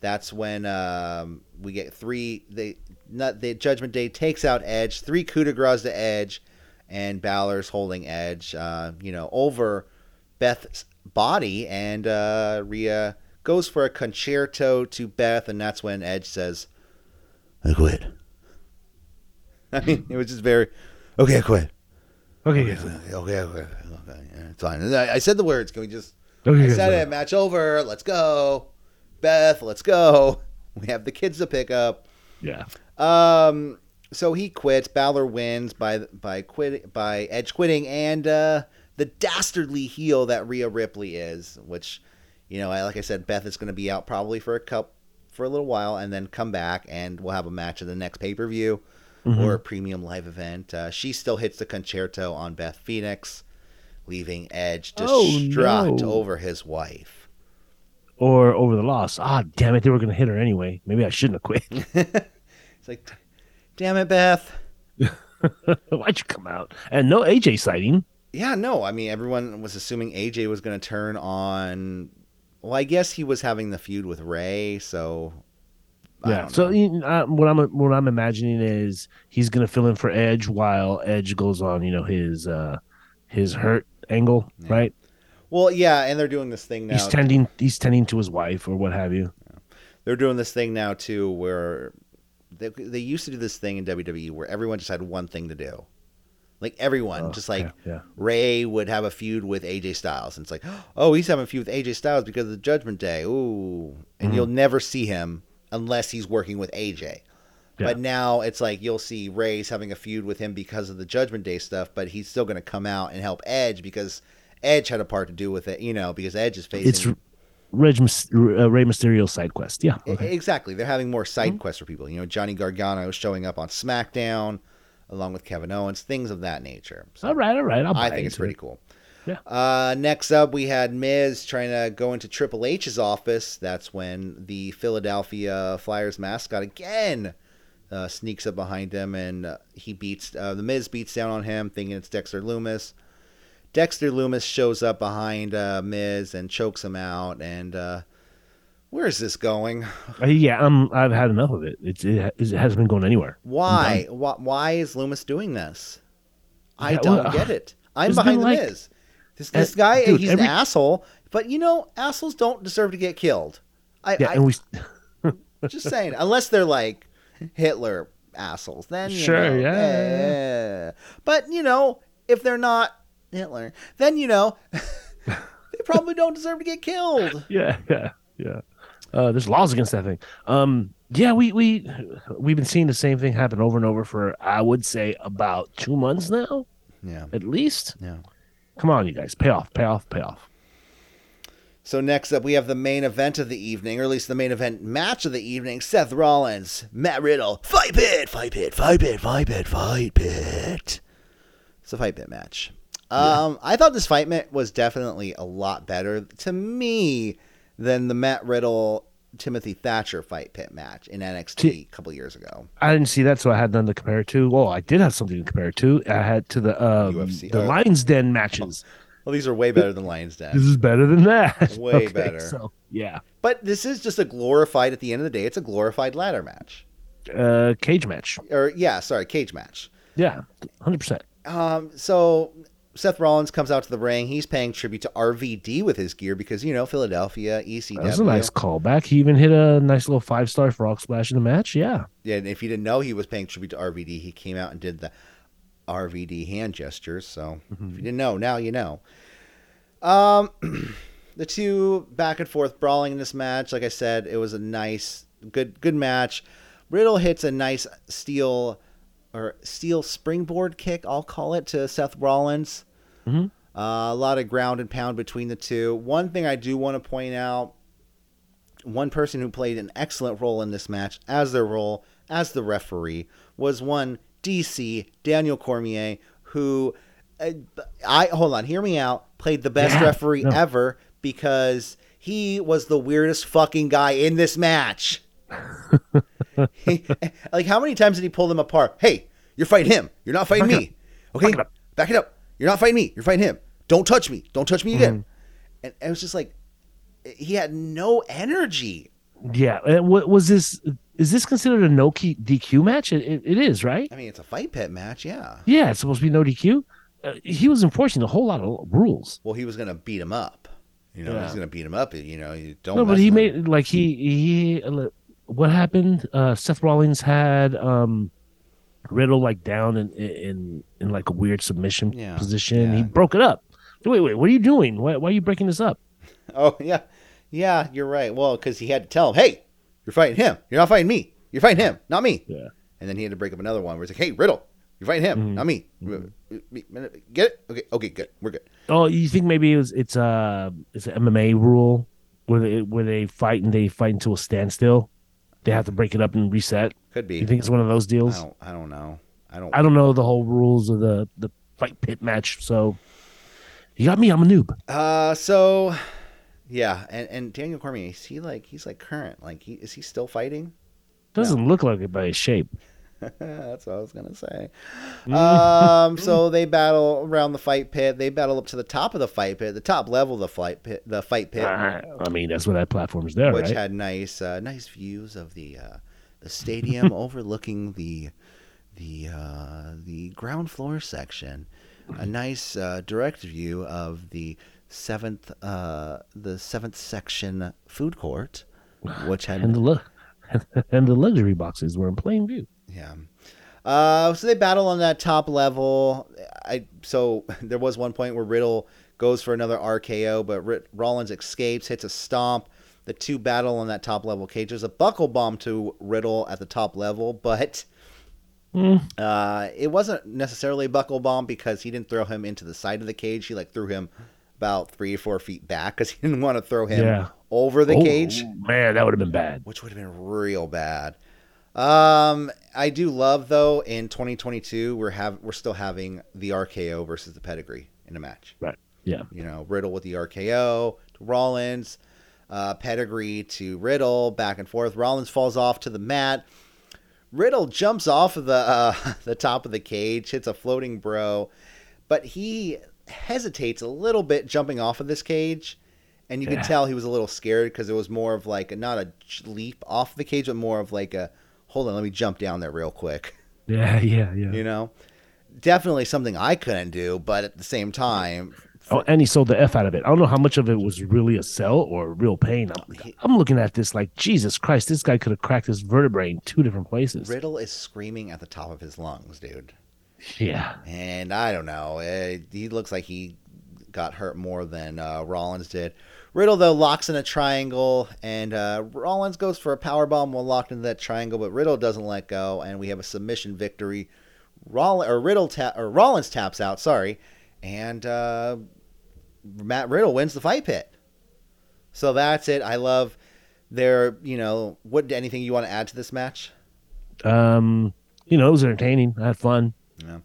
S1: That's when um, we get three. They not the Judgment Day takes out Edge. Three coup de grace to Edge, and Balor's holding Edge. Uh, you know, over Beth's body, and uh, Rhea goes for a con-chair-to to Beth, and that's when Edge says, "I quit." I mean, it was just very okay. I quit.
S2: Okay,
S1: Okay,
S2: guys.
S1: okay, okay, okay, okay. Yeah, it's fine. I I said the words. Can we just?
S2: Okay,
S1: I
S2: guys.
S1: said it. Match over. Let's go. Beth, let's go. We have the kids to pick up.
S2: Yeah.
S1: Um, so he quits. Balor wins by by quit by Edge quitting and uh, the dastardly heel that Rhea Ripley is. Which, you know, I, like I said, Beth is going to be out probably for a cup for a little while and then come back and we'll have a match at the next pay per view
S2: Mhm.
S1: or a premium live event. Uh, she still hits the con-chair-to on Beth Phoenix, leaving Edge
S2: Oh,
S1: distraught
S2: no.
S1: over his wife.
S2: or over the loss. Ah, damn it! They were gonna hit her anyway. Maybe I shouldn't have quit.
S1: it's like, damn it, Beth.
S2: Why'd you come out? And no AJ sighting.
S1: Yeah, no. I mean, everyone was assuming AJ was going to turn on. Well, I guess he was having the feud with Rey, so.
S2: Yeah. So uh, what I'm what I'm imagining is he's gonna fill in for Edge while Edge goes on, you know, his uh his hurt angle,
S1: Yeah.
S2: right?
S1: well, yeah, and they're doing this thing now.
S2: He's tending he's tending to his wife or what have you.
S1: they're doing this thing now too, where they they used to do this thing in WWE where everyone just had one thing to do, like everyone,
S2: Oh,
S1: just like
S2: yeah, yeah.
S1: Rey would have a feud with AJ Styles, and it's like, oh, he's having a feud with AJ Styles because of the Judgment Day. Ooh, and
S2: Mhm.
S1: you'll never see him unless he's working with AJ.
S2: Yeah.
S1: But now it's like you'll see Rey's having a feud with him because of the Judgment Day stuff, but he's still going to come out and help Edge because Edge had a part to do with it, you know, because Edge is facing.
S2: It's Reg, uh, Rey Mysterio's side quest. Yeah. Okay.
S1: Exactly. They're having more side
S2: Mm-hmm.
S1: quests for people. You know, Johnny Gargano showing up on SmackDown along with Kevin Owens, things of that nature. So
S2: all right, all right. I'll
S1: I think it's pretty
S2: it.
S1: cool.
S2: Yeah.
S1: Uh, next up, we had Miz trying to go into Triple H's office. That's when the Philadelphia Flyers mascot again uh, sneaks up behind him, and uh, he beats uh, the Miz beats down on him, thinking it's Dexter Lumis. Dexter Lumis shows up behind uh, Miz and chokes him out. And uh, where is this going?
S2: Uh, yeah, I'm. I've had enough of it. It's it, it hasn't been going anywhere.
S1: Why? Why, why is Lumis doing this? I
S2: Yeah,
S1: don't
S2: well,
S1: get it. I'm behind the
S2: like-
S1: Miz. This, this
S2: Uh,
S1: guy,
S2: dude,
S1: he's
S2: every-
S1: an asshole, but you know, assholes don't deserve to get killed. I,
S2: Yeah,
S1: I
S2: and we
S1: just saying, unless they're like Hitler assholes, then
S2: Sure,
S1: know,
S2: yeah,
S1: eh. But you know, if they're not Hitler, then you know, they probably don't deserve to get killed.
S2: yeah, yeah, yeah. Uh, there's laws against that thing. Um, yeah, we we we've been seeing the same thing happen over and over for I would say about two months now,
S1: Yeah,
S2: at least.
S1: yeah.
S2: Come on, you guys, pay off, pay off, pay off.
S1: So next up, we have the main event of the evening, or at least the main event match of the evening: Seth Rollins, Matt Riddle, fight pit, fight pit, fight pit, fight pit, fight pit. It's a fight pit match. Um, I thought this fight was definitely a lot better to me than the Matt Riddle Timothy Thatcher fight pit match in NXT
S2: T-
S1: a couple years ago.
S2: I didn't see that, so I had none to compare it to. Well, I did have something to compare it to. I had to the um,
S1: UFC,
S2: the Lions Den matches.
S1: Well, these are way better than Lions Den.
S2: This is better than that.
S1: Way better.
S2: So yeah,
S1: But this is just a glorified. At the end of the day, it's a glorified ladder match,
S2: uh, cage match.
S1: or yeah, sorry, cage match.
S2: Yeah, hundred percent.
S1: Um, so Seth Rollins comes out to the ring. He's paying tribute to RVD with his gear because you know Philadelphia ECW.
S2: That's a nice callback. He even hit a nice little five star frog splash in the match. Yeah,
S1: Yeah, and if you didn't know he was paying tribute to RVD, he came out and did the RVD hand gestures. So if you didn't know, now you know. Um, the two back and forth brawling in this match, like I said, it was a nice, good, good match. Riddle hits a nice steel or steel springboard kick, I'll call it, to Seth Rollins.
S2: Mhm.
S1: Uh, a lot of ground and pound between the two. One thing I do want to point out one person who played an excellent role in this match as their role as the referee was one DC Daniel Cormier who uh, I hold on hear me out played the best
S2: Yeah,
S1: referee
S2: no.
S1: ever because he was the weirdest fucking guy in this match. He- like how many times did he pull them apart? Hey, you're fighting him. You're not fighting
S2: Back
S1: me. Okay,
S2: Back it up.
S1: back it up. You're not fighting me. You're fighting him. Don't touch me. Don't touch me again.
S2: Mm-hmm.
S1: And it was just like he had no energy.
S2: yeah. And what was this? Is this considered a no key DQ match? It, it, it is, right?
S1: I mean, it's a fight pit match, yeah.
S2: Yeah, it's supposed to be no DQ. Uh, he was enforcing a whole lot of rules.
S1: Well, he was gonna beat him up. You know,
S2: Yeah.
S1: he's gonna beat him up. You know, you don't.
S2: No, but he
S1: with
S2: made
S1: him.
S2: like he he. uh, What happened? Uh, Seth Rollins had um, Riddle like down in in in like a weird submission
S1: Yeah,
S2: position.
S1: yeah.
S2: He broke it up. Wait, wait, what are you doing? Why, why are you breaking this up?
S1: Oh yeah, yeah. You're right. Well, because he had to tell him, "Hey, you're fighting him. You're not fighting me. You're fighting him, not me."
S2: Yeah.
S1: And then he had to break up another one where it's like, "Hey, Riddle, you're fighting him,
S2: Mhm.
S1: not me. Me- Get it? Okay, okay, good. We're good."
S2: Oh, you think maybe it was it's uh it's an MMA rule where they where they fight and they fight until a standstill. They have to break it up and reset.
S1: Could be.
S2: You think it's one of those
S1: I
S2: deals?
S1: don't. I don't know. I don't.
S2: I don't know the whole rules of the the fight pit match, so you got me. I'm a noob.
S1: Uh, so yeah, and and Daniel Cormier, is he like he's like current? Like he is he still fighting?
S2: Doesn't look like it by his shape.
S1: That's what I was gonna say.
S2: Mm.
S1: Um, so they battle around the fight pit. They battle up to the top of the fight pit, the top level of the fight pit, the fight pit,
S2: Uh, I mean, that's where that platform's there, right?
S1: which
S2: right?
S1: had nice, uh, nice views of the uh, the stadium overlooking the the uh, the ground floor section. A nice uh, direct view of the seventh uh, the seventh section food court, which had
S2: and the lu- and the luxury boxes were in plain view.
S1: Yeah. Uh, so they battle on that top level. I so there was one point where Riddle goes for another RKO, but Ri- Rollins escapes, hits a stomp. The two battle on that top level cage. There's a buckle bomb to Riddle at the top level, but
S2: Mm.
S1: uh, it wasn't necessarily a buckle bomb because he didn't throw him into the side of the cage. He like threw him about three or four feet back because he didn't want to throw him
S2: Yeah.
S1: over the
S2: Oh,
S1: cage
S2: man, that would have been bad.
S1: which would have been real bad. Um, I do love though in 2022 we're have we're still having the RKO versus the pedigree in a match.
S2: Right. Yeah.
S1: You know, Riddle with the RKO to Rollins, uh, pedigree to Riddle, back and forth. Rollins falls off to the mat. Riddle jumps off of the uh, the top of the cage, hits a floating bro, but he hesitates a little bit jumping off of this cage, and you
S2: Yeah.
S1: can tell he was a little scared because it was more of like a, not a leap off the cage, but more of like a hold on, let me jump down there real quick.
S2: Yeah. Yeah. Yeah.
S1: You know, definitely something I couldn't do, but at the same time,
S2: Oh, and he sold the f out of it. I don't know how much of it was really a sell or real pain. I'm, I'm looking at this like Jesus Christ. This guy could have cracked his vertebrae in two different places.
S1: Riddle is screaming at the top of his lungs, dude.
S2: Yeah.
S1: And I don't know. eh, he looks like he got hurt more than uh, Rollins did. Riddle though locks in a triangle, and uh, Rollins goes for a power bomb while locked into that triangle, but Riddle doesn't let go, and we have a submission victory. Roll or Riddle ta- or Rollins taps out, sorry, and uh, Matt Riddle wins the fight pit. So that's it. I love their, you know, what anything you want to add to this match?
S2: Um, you know, it was entertaining. I had fun.
S1: Yeah.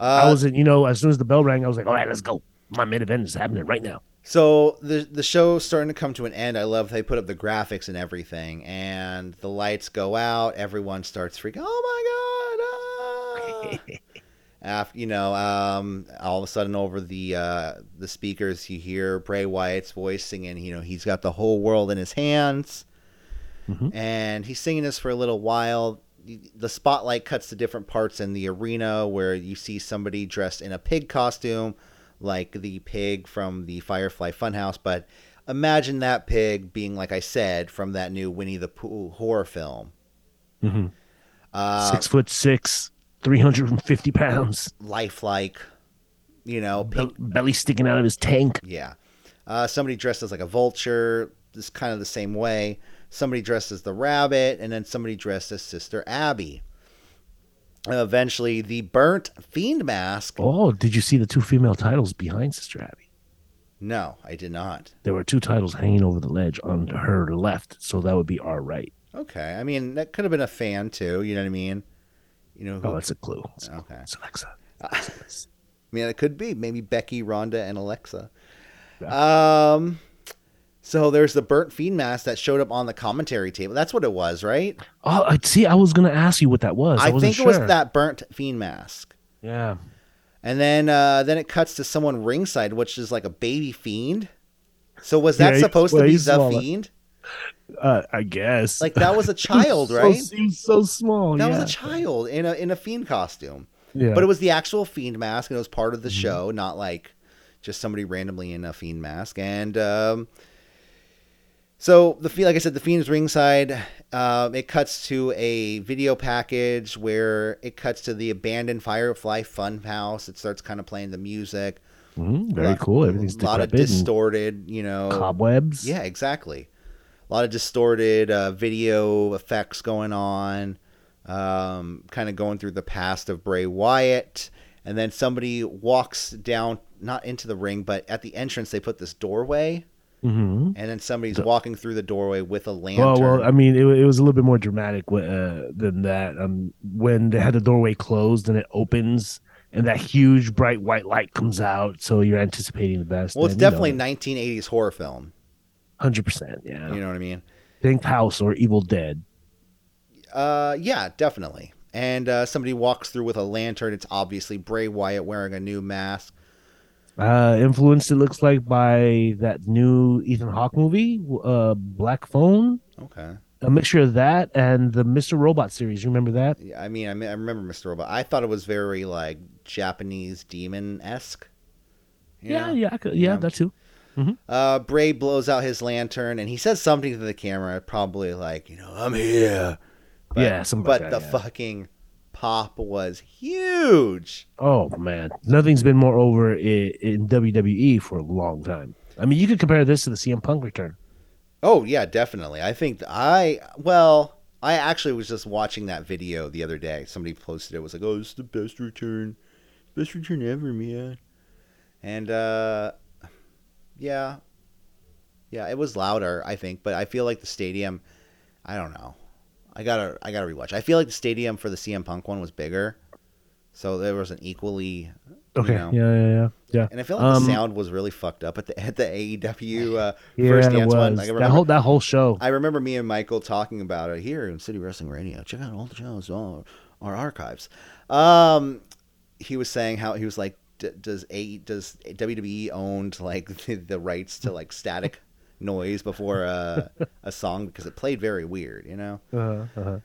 S2: I
S1: Uh,
S2: was, you know, as soon as the bell rang, I was like, all right, let's go. My main event is happening right now.
S1: So the the show's starting to come to an end. I love they put up the graphics and everything, and the lights go out. Everyone starts freaking. Oh my god! Ah! After you know, um, all of a sudden over the uh, the speakers, you hear Bray Wyatt's voice singing. You know, he's got the whole world in his hands,
S2: Mhm.
S1: and he's singing this for a little while. The spotlight cuts to different parts in the arena where you see somebody dressed in a pig costume, like the pig from the Firefly Funhouse. But imagine that pig being, like I said, from that new Winnie the Pooh horror film.
S2: hmm
S1: Uh,
S2: Six foot six, 350 pounds,
S1: lifelike, you know, pink,
S2: belly sticking out of his tank.
S1: yeah. Uh, somebody dressed as like a vulture, is kind of the same way. Somebody dressed as the rabbit, and then somebody dressed as Sister Abby. Eventually, the burnt fiend mask.
S2: Oh, did you see the two female titles behind Sister Abby?
S1: No, I did not.
S2: There were two titles hanging over the ledge on her left, so that would be our right.
S1: Okay, I mean that could have been a fan too. You know what I mean? You know, who,
S2: Oh, that's a clue. It's,
S1: Okay.
S2: it's Alexa.
S1: I mean, it could be maybe Becky, Rhonda, and Alexa. Um, so there's the burnt fiend mask that showed up on the commentary table. That's what it was, right?
S2: Oh, I see. I was gonna ask you what that was. I,
S1: I, think it was that burnt fiend mask.
S2: Yeah.
S1: And then uh, then it cuts to someone ringside, which is like a baby fiend. So was that
S2: Yeah,
S1: supposed
S2: well,
S1: to be the
S2: smaller.
S1: fiend?
S2: Uh, I guess.
S1: Like that was a child,
S2: So-
S1: right?
S2: Was so small.
S1: That
S2: yeah.
S1: was a child in a in a fiend costume.
S2: Yeah.
S1: But it was the actual fiend mask, and it was part of the
S2: Mm-hmm.
S1: show, not like just somebody randomly in a fiend mask. And um, so the like I said, the is ringside. Um, it cuts to a video package where it cuts to the abandoned Firefly Funhouse. It starts kind of playing the music.
S2: Mhm, very
S1: Lot-
S2: cool. Everything's
S1: a lot of distorted, you know,
S2: cobwebs.
S1: yeah, exactly. A lot of distorted uh, video effects going on, um, kind of going through the past of Bray Wyatt. And then somebody walks down, not into the ring, but at the entrance, they put this doorway.
S2: Hmm
S1: And then somebody's walking through the doorway with a lantern.
S2: Well, well, I mean, it, it was a little bit more dramatic uh, than that. Um, when they had the doorway closed and it opens, and that huge bright white light comes out, so you're anticipating the best.
S1: well, it's
S2: and, you know,
S1: definitely 1980s horror film.
S2: hundred percent. Yeah,
S1: You know what I mean?
S2: think House or Evil Dead.
S1: Uh, yeah, definitely. and uh, somebody walks through with a lantern. It's obviously Bray Wyatt wearing a new mask.
S2: Uh, influenced, it looks like, by that new Ethan Hawke movie, uh, Black Phone.
S1: Okay.
S2: A mixture of that and the Mr. Robot series. You remember that?
S1: Yeah, I mean, I, mean, I remember Mr. Robot. I thought it was very like Japanese demon esque.
S2: Yeah, yeah, I could, yeah,
S1: Yeah.
S2: that too.
S1: Uh, Bray blows out his lantern and he says something to the camera, probably like, you know, I'm here. But,
S2: Yeah,
S1: But
S2: like
S1: the
S2: yeah.
S1: fucking pop was huge.
S2: Oh man, nothing's been more over in, in WWE for a long time. I mean, you could compare this to the CM Punk return.
S1: Oh yeah, definitely. I think I well, I actually was just watching that video the other day. Somebody posted it. it was like, "Oh, this is the best return, best return ever, man." And uh, yeah, yeah, it was louder, I think, but I feel like the stadium. I don't know. I gotta, I gotta rewatch. I feel like the stadium for the CM Punk one was bigger, so there was an equally.
S2: Okay,
S1: You know.
S2: yeah, yeah, yeah, yeah.
S1: And I feel like
S2: Um,
S1: the sound was really fucked up at the at the AEW uh,
S2: Yeah,
S1: first dance one. Like, I
S2: that whole that whole show.
S1: I remember me and Michael talking about it here in City Wrestling Radio. Check out all the shows, all our archives. Um, he was saying how he was like, D- does a does WWE owned like the, the rights to like static noise before uh, a song because it played very weird, you know.
S2: Uh-huh, uh-huh.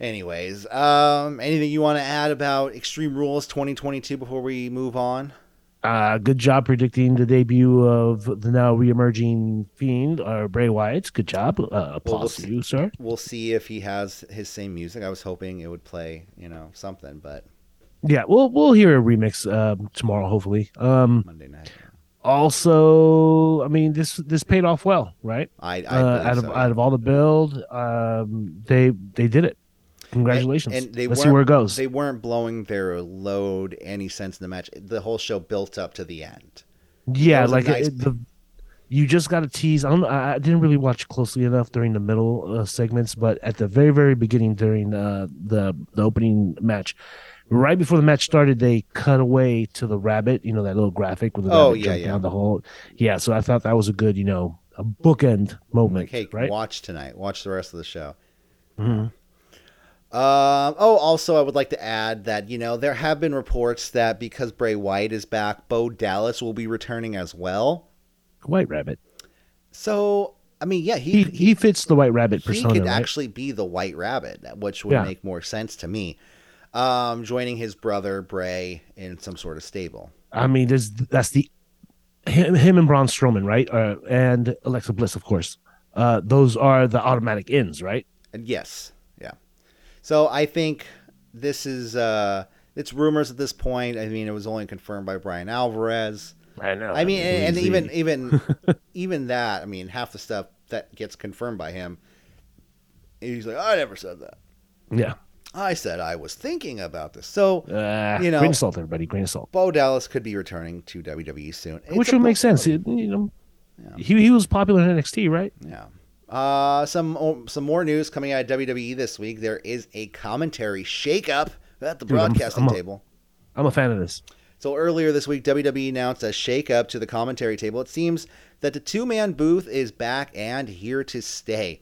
S1: Anyways, um, anything you want to add about Extreme Rules 2022 before we move on?
S2: Uh, good job predicting the debut of the now reemerging Fiend, uh, Bray Wyatt. Good job. Uh,
S1: we'll
S2: applause
S1: see.
S2: to you, sir.
S1: We'll see if he has his same music. I was hoping it would play, you know, something, but
S2: Yeah, we'll we'll hear a remix um, tomorrow, hopefully. Um,
S1: Monday night.
S2: Also, I mean this this paid off well, right?
S1: I, I
S2: uh, out of
S1: so,
S2: out of all the build, um, they they did it. Congratulations.
S1: And, and they
S2: Let's see where it goes.
S1: They weren't blowing their load any sense in the match. The whole show built up to the end.
S2: yeah, like
S1: nice-
S2: it, the you just got to tease. I don't. I I didn't really watch closely enough during the middle uh, segments, but at the very very beginning during uh, the the opening match. Right before the match started, they cut away to the rabbit, you know, that little graphic with the
S1: Oh,
S2: rabbit
S1: yeah,
S2: jumping
S1: yeah.
S2: down the hole. Yeah, so I thought that was a good, you know, a bookend moment,
S1: Like, hey,
S2: right?
S1: watch tonight. Watch the rest of the show.
S2: Mhm.
S1: Um, oh, also, I would like to add that, you know, there have been reports that because Bray Wyatt is back, Bo Dallas will be returning as well.
S2: White rabbit.
S1: So, I mean, yeah,
S2: He
S1: he,
S2: he fits the white rabbit persona.
S1: he could
S2: right?
S1: actually be the White Rabbit, which would
S2: Yeah.
S1: make more sense to me. Um, joining his brother Bray in some sort of stable.
S2: I mean, there's that's the him, him and Braun Strowman, right? Uh, and Alexa Bliss, of course. Uh, those are the automatic ins, right?
S1: And yes, yeah. So I think this is uh it's rumors at this point. I mean, it was only confirmed by Bryan Alvarez.
S2: I know.
S1: I mean, and, and even even even that. I mean, half the stuff that gets confirmed by him, he's like, I never said that.
S2: yeah,
S1: I said I was thinking about this. So
S2: uh,
S1: You know-
S2: grain of salt, everybody, grain of salt.
S1: Bo Dallas could be returning to WWE soon, It's
S2: Which would make sense. It- you know,
S1: Yeah.
S2: he he was popular in NXT, right?
S1: Yeah. Uh, some some more news coming out of WWE this week. There is a commentary shakeup at the
S2: Dude, I'm-
S1: broadcasting
S2: I'm a-
S1: table.
S2: I'm a fan of this.
S1: So earlier this week, WWE announced a shakeup to the commentary table. It seems that the two-man booth is back and here to stay.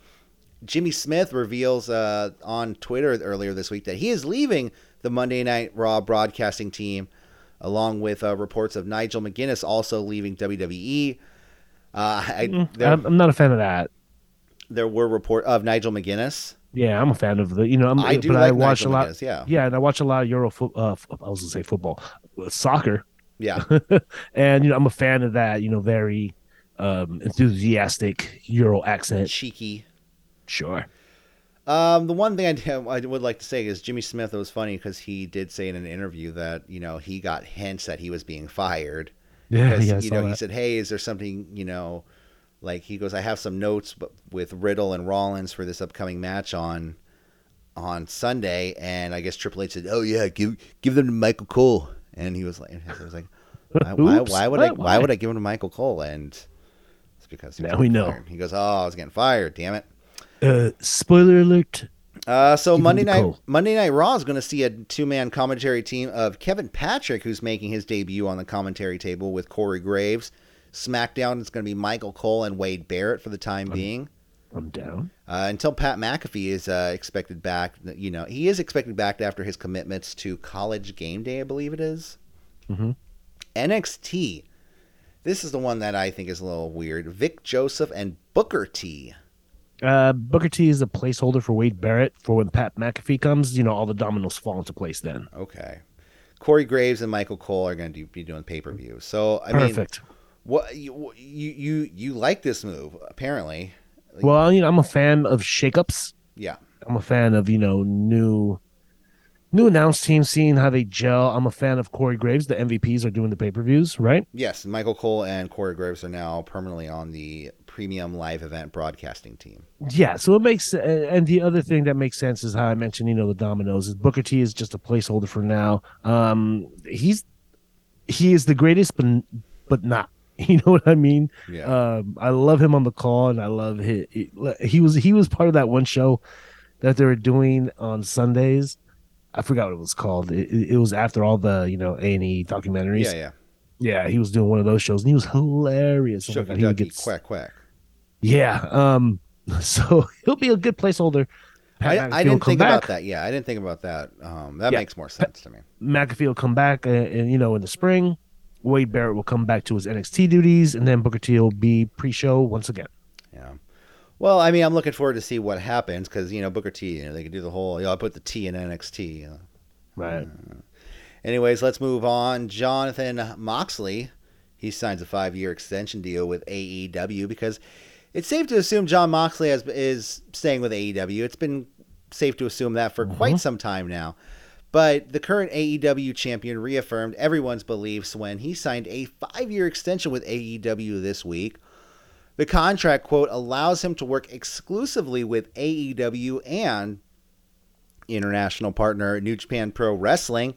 S1: Jimmy Smith reveals uh, on Twitter earlier this week that he is leaving the Monday Night Raw broadcasting team, along with uh, reports of Nigel McGuinness also leaving WWE. Uh, I,
S2: I'm, I'm not a fan of that.
S1: there were report of Nigel McGuinness.
S2: Yeah, I'm a fan of the. You know, I'm,
S1: I do
S2: but
S1: like
S2: I watch
S1: Nigel
S2: a lot.
S1: McGuinness, yeah.
S2: yeah, and I watch a lot of Euro. Fo- uh, I was gonna say football, uh, soccer.
S1: Yeah,
S2: and you know I'm a fan of that. You know, very um, enthusiastic Euro accent.
S1: cheeky.
S2: Sure.
S1: Um, the one thing I I would like to say is Jimmy Smith. It was funny because he did say in an interview that you know he got hints that he was being fired.
S2: Yeah,
S1: Because,
S2: yeah.
S1: You
S2: saw
S1: know, he said, "Hey, is there something you know?" Like he goes, "I have some notes but with Riddle and Rollins for this upcoming match on on Sunday." And I guess Triple H said, "Oh yeah, give give them to Michael Cole." And he was like, I was like, why, why, why would I why would I give him to Michael Cole? And it's because he
S2: Now we
S1: getting
S2: know.
S1: fired. He goes, "Oh, I was getting fired. Damn it."
S2: Uh, spoiler alert.
S1: Uh, so Monday night. Monday Night Raw is going to see a two man commentary team of Kevin Patrick, who's making his debut on the commentary table with Corey Graves. SmackDown is going to be Michael Cole and Wade Barrett for the time being.
S2: I'm down.
S1: Uh, until Pat McAfee is uh, expected back, you know, he is expected back after his commitments to College Game Day, I believe it is.
S2: Mm-hmm.
S1: NXT. This is the one that I think is a little weird. Vic Joseph and Booker T.
S2: Uh, Booker T is a placeholder for Wade Barrett for when Pat McAfee comes. You know, all the dominoes fall into place then.
S1: Okay. Corey Graves and Michael Cole are going to be doing pay per view. So I
S2: Perfect.
S1: mean, what you you you like this move apparently?
S2: Well, you know, I'm a fan of shakeups.
S1: Yeah.
S2: I'm a fan of you know new new announce teams, seeing how they gel. I'm a fan of Corey Graves. The MVPs are doing the pay per views, right?
S1: Yes, Michael Cole and Corey Graves are now permanently on the premium live event broadcasting team.
S2: Yeah, so it makes and the other thing that makes sense is how I mentioned, you know, the dominoes is Booker T is just a placeholder for now. Um, he's he is the greatest, but but not. You know what I mean?
S1: Yeah.
S2: Um, I love him on the call, and I love his, he, he was he was part of that one show that they were doing on Sundays. I forgot what it was called. It, it was after all the you know A and E documentaries.
S1: yeah, yeah.
S2: yeah. He was doing one of those shows, and he was hilarious. Oh my God, he would get-
S1: quack quack.
S2: Yeah. Um. So he'll be a good placeholder. Pat
S1: I, I didn't think
S2: back.
S1: about that. Yeah, I didn't think about that. Um, that
S2: Yeah.
S1: makes more sense to me.
S2: McAfee will come back, uh, and you know, in the spring. Wade Barrett will come back to his NXT duties, and then Booker T will be pre-show once again.
S1: Yeah. Well, I mean, I'm looking forward to see what happens because you know Booker T. You know, they could do the whole. You know, I put the T in NXT. You know.
S2: Right.
S1: Anyways, let's move on. Jonathan Moxley, he signs a five-year extension deal with AEW because it's safe to assume Jon Moxley has, is staying with AEW. It's been safe to assume that for quite mm-hmm. some time now. But the current AEW champion reaffirmed everyone's beliefs when he signed a five-year extension with AEW this week. The contract quote allows him to work exclusively with AEW and international partner New Japan Pro Wrestling.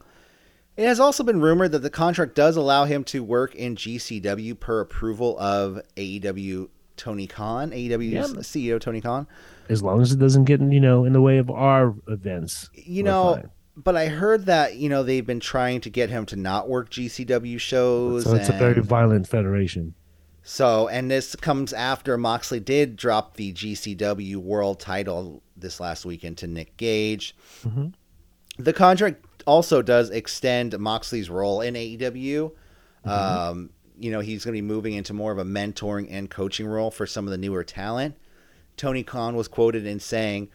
S1: It has also been rumored that the contract does allow him to work in GCW per approval of AEW Tony Khan, AEW's
S2: Yeah.
S1: CEO Tony Khan.
S2: As long as it doesn't get you know in the way of our events.
S1: You know,
S2: fine.
S1: but I heard that you know they've been trying to get him to not work GCW shows.
S2: So it's a very
S1: and-
S2: violent federation.
S1: So, and this comes after Moxley did drop the GCW World Title this last weekend to Nick Gage.
S2: Mhm.
S1: The contract also does extend Moxley's role in AEW. Um, you know, he's going to be moving into more of a mentoring and coaching role for some of the newer talent. Tony Khan was quoted in saying,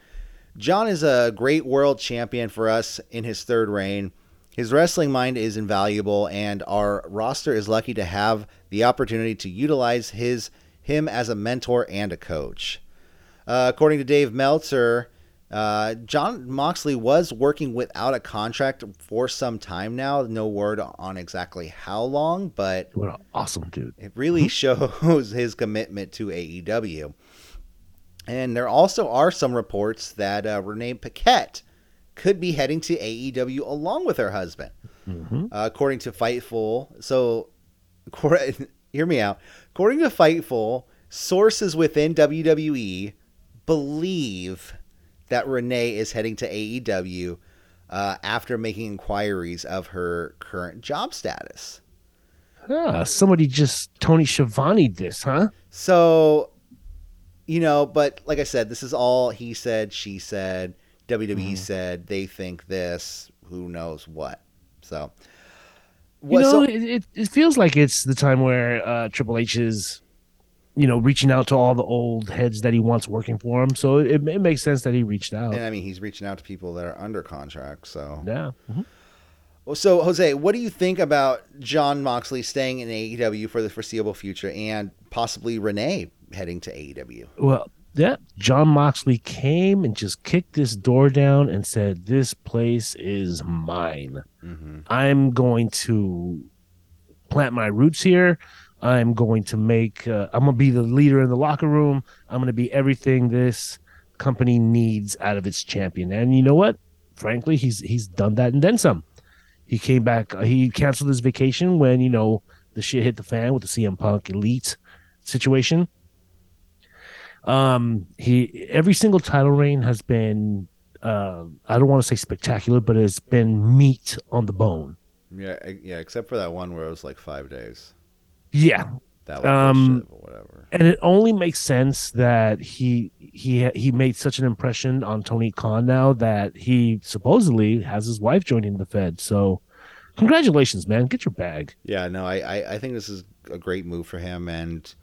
S1: Jon is a great world champion for us in his third reign. His wrestling mind is invaluable, and our roster is lucky to have the opportunity to utilize his him as a mentor and a coach. Uh, according to Dave Meltzer, uh, Jon Moxley was working without a contract for some time now. No word on exactly how long, but
S2: What an awesome dude.
S1: it really shows his commitment to AEW. And there also are some reports that uh, Renee Paquette could be heading to AEW along with her husband,
S2: Mhm.
S1: uh, according to Fightful. So, hear me out. According to Fightful, sources within WWE believe that Renee is heading to AEW uh, after making inquiries of her current job status.
S2: Ah, somebody just Tony Schiavone this, huh?
S1: So, you know, but like I said, this is all he said, she said, WWE said, they think this, who knows what. So,
S2: You know,
S1: so
S2: it, it, it feels like it's the time where uh, Triple H is, you know, reaching out to all the old heads that he wants working for him. So it, it makes sense that he reached out.
S1: and I mean, he's reaching out to people that are under contract. So,
S2: Yeah. Mhm.
S1: Well, so Jose, what do you think about Jon Moxley staying in AEW for the foreseeable future and possibly Renee heading to AEW?
S2: Well, yeah, Jon Moxley came and just kicked this door down and said, "This place is mine.
S1: Mm-hmm.
S2: I'm going to plant my roots here. I'm going to make. Uh, I'm going to be the leader in the locker room. I'm going to be everything this company needs out of its champion." And you know what? Frankly, he's he's done that and then some. He came back. uh, He canceled his vacation when you know the shit hit the fan with the CM Punk Elite situation. Um, he every single title reign has been. Uh, I don't want to say spectacular, but it's been meat on the bone.
S1: Yeah, yeah, except for that one where it was like five days.
S2: Yeah,
S1: That was
S2: Um,
S1: whatever.
S2: and it only makes sense that he he he made such an impression on Tony Khan now that he supposedly has his wife joining the Fed. So, congratulations, man! Get your bag.
S1: Yeah, no, I, I, I think this is a great move for him, and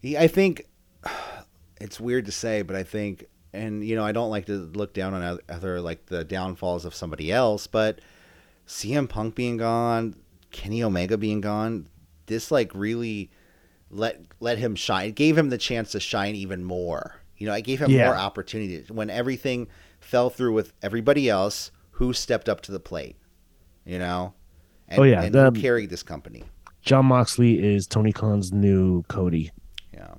S1: he, I think it's weird to say, but I think, and you know, I don't like to look down on other, other like the downfalls of somebody else, but CM Punk being gone, Kenny Omega being gone, this like really let let him shine. It gave him the chance to shine even more. You know, I gave him
S2: Yeah.
S1: more opportunity when everything fell through with everybody else who stepped up to the plate. You know, and,
S2: Oh, yeah,
S1: and
S2: the-
S1: who carried this company.
S2: Jon Moxley is Tony Khan's new Cody.
S1: Yeah.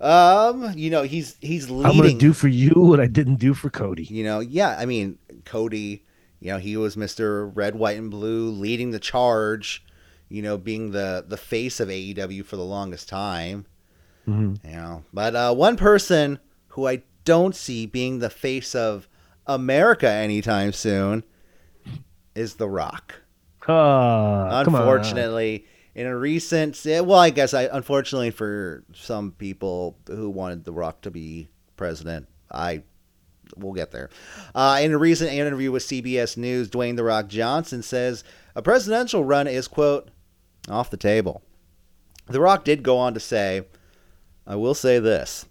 S1: Um, you know, he's he's leading.
S2: I'm gonna do for you what I didn't do for Cody.
S1: you know, yeah. I mean, Cody. You know, he was Mister Red, White, and Blue, leading the charge. You know, being the the face of AEW for the longest time.
S2: Mhm.
S1: You know, but uh, one person who I don't see being the face of America anytime soon is The Rock.
S2: Ah,
S1: unfortunately, in a recent, well, I guess I unfortunately for some people who wanted The Rock to be president, I we'll get there. Uh, in a recent interview with CBS News, Dwayne The Rock Johnson says a presidential run is quote off the table. The Rock did go on to say, "I will say this,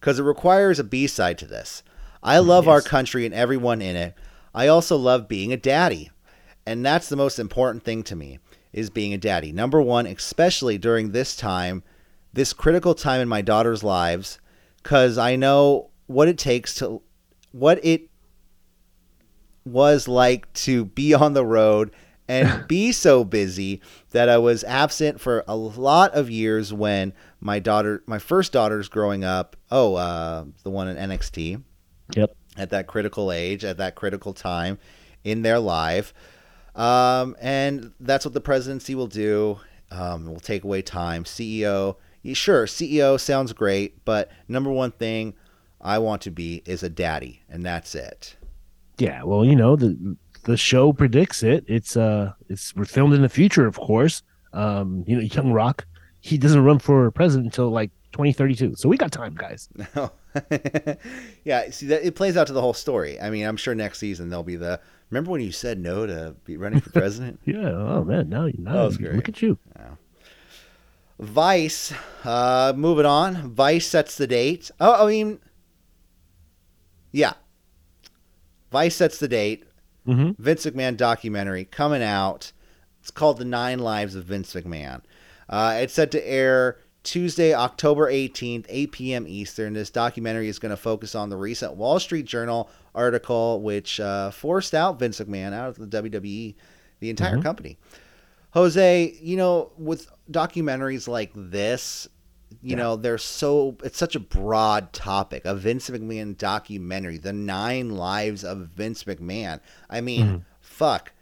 S1: because it requires a B side to this. I mm-hmm. love our country and everyone in it. I also love being a daddy." And that's the most important thing to me is being a daddy. Number one, especially during this time, this critical time in my daughter's lives, because I know what it takes to, what it was like to be on the road and be so busy that I was absent for a lot of years when my daughter, my first daughter's growing up. Oh, uh, the one in NXT
S2: Yep.
S1: at that critical age, at that critical time in their life. Um, and that's what the presidency will do. Um, will take away time. CEO, sure, CEO sounds great, but number one thing I want to be is a daddy, and that's it.
S2: Yeah. Well, you know the the show predicts it. It's uh it's we're filmed in the future, of course. Um, you know, Young Rock, he doesn't run for president until like 2032. So we got time, guys. No.
S1: yeah, see that it plays out to the whole story. I mean, I'm sure next season there'll be the. Remember when you said no to be running for president?
S2: Yeah. Oh man, now now
S1: That was great.
S2: look at you.
S1: Vice, uh, moving on. Vice sets the date. Oh, I mean, yeah. Vice sets the date.
S2: Hmm
S1: Vince McMahon documentary coming out. It's called The Nine Lives of Vince McMahon. Uh, it's set to air Tuesday, October 18th, 8 p.m. Eastern. This documentary is going to focus on the recent Wall Street Journal article, which uh, forced out Vince McMahon out of the WWE, the entire
S2: Mhm.
S1: company. Jose, you know, with documentaries like this, you
S2: Yeah.
S1: know, they're so, it's such a broad topic. A Vince McMahon documentary, The Nine Lives of Vince McMahon. I mean,
S2: Mhm.
S1: fuck.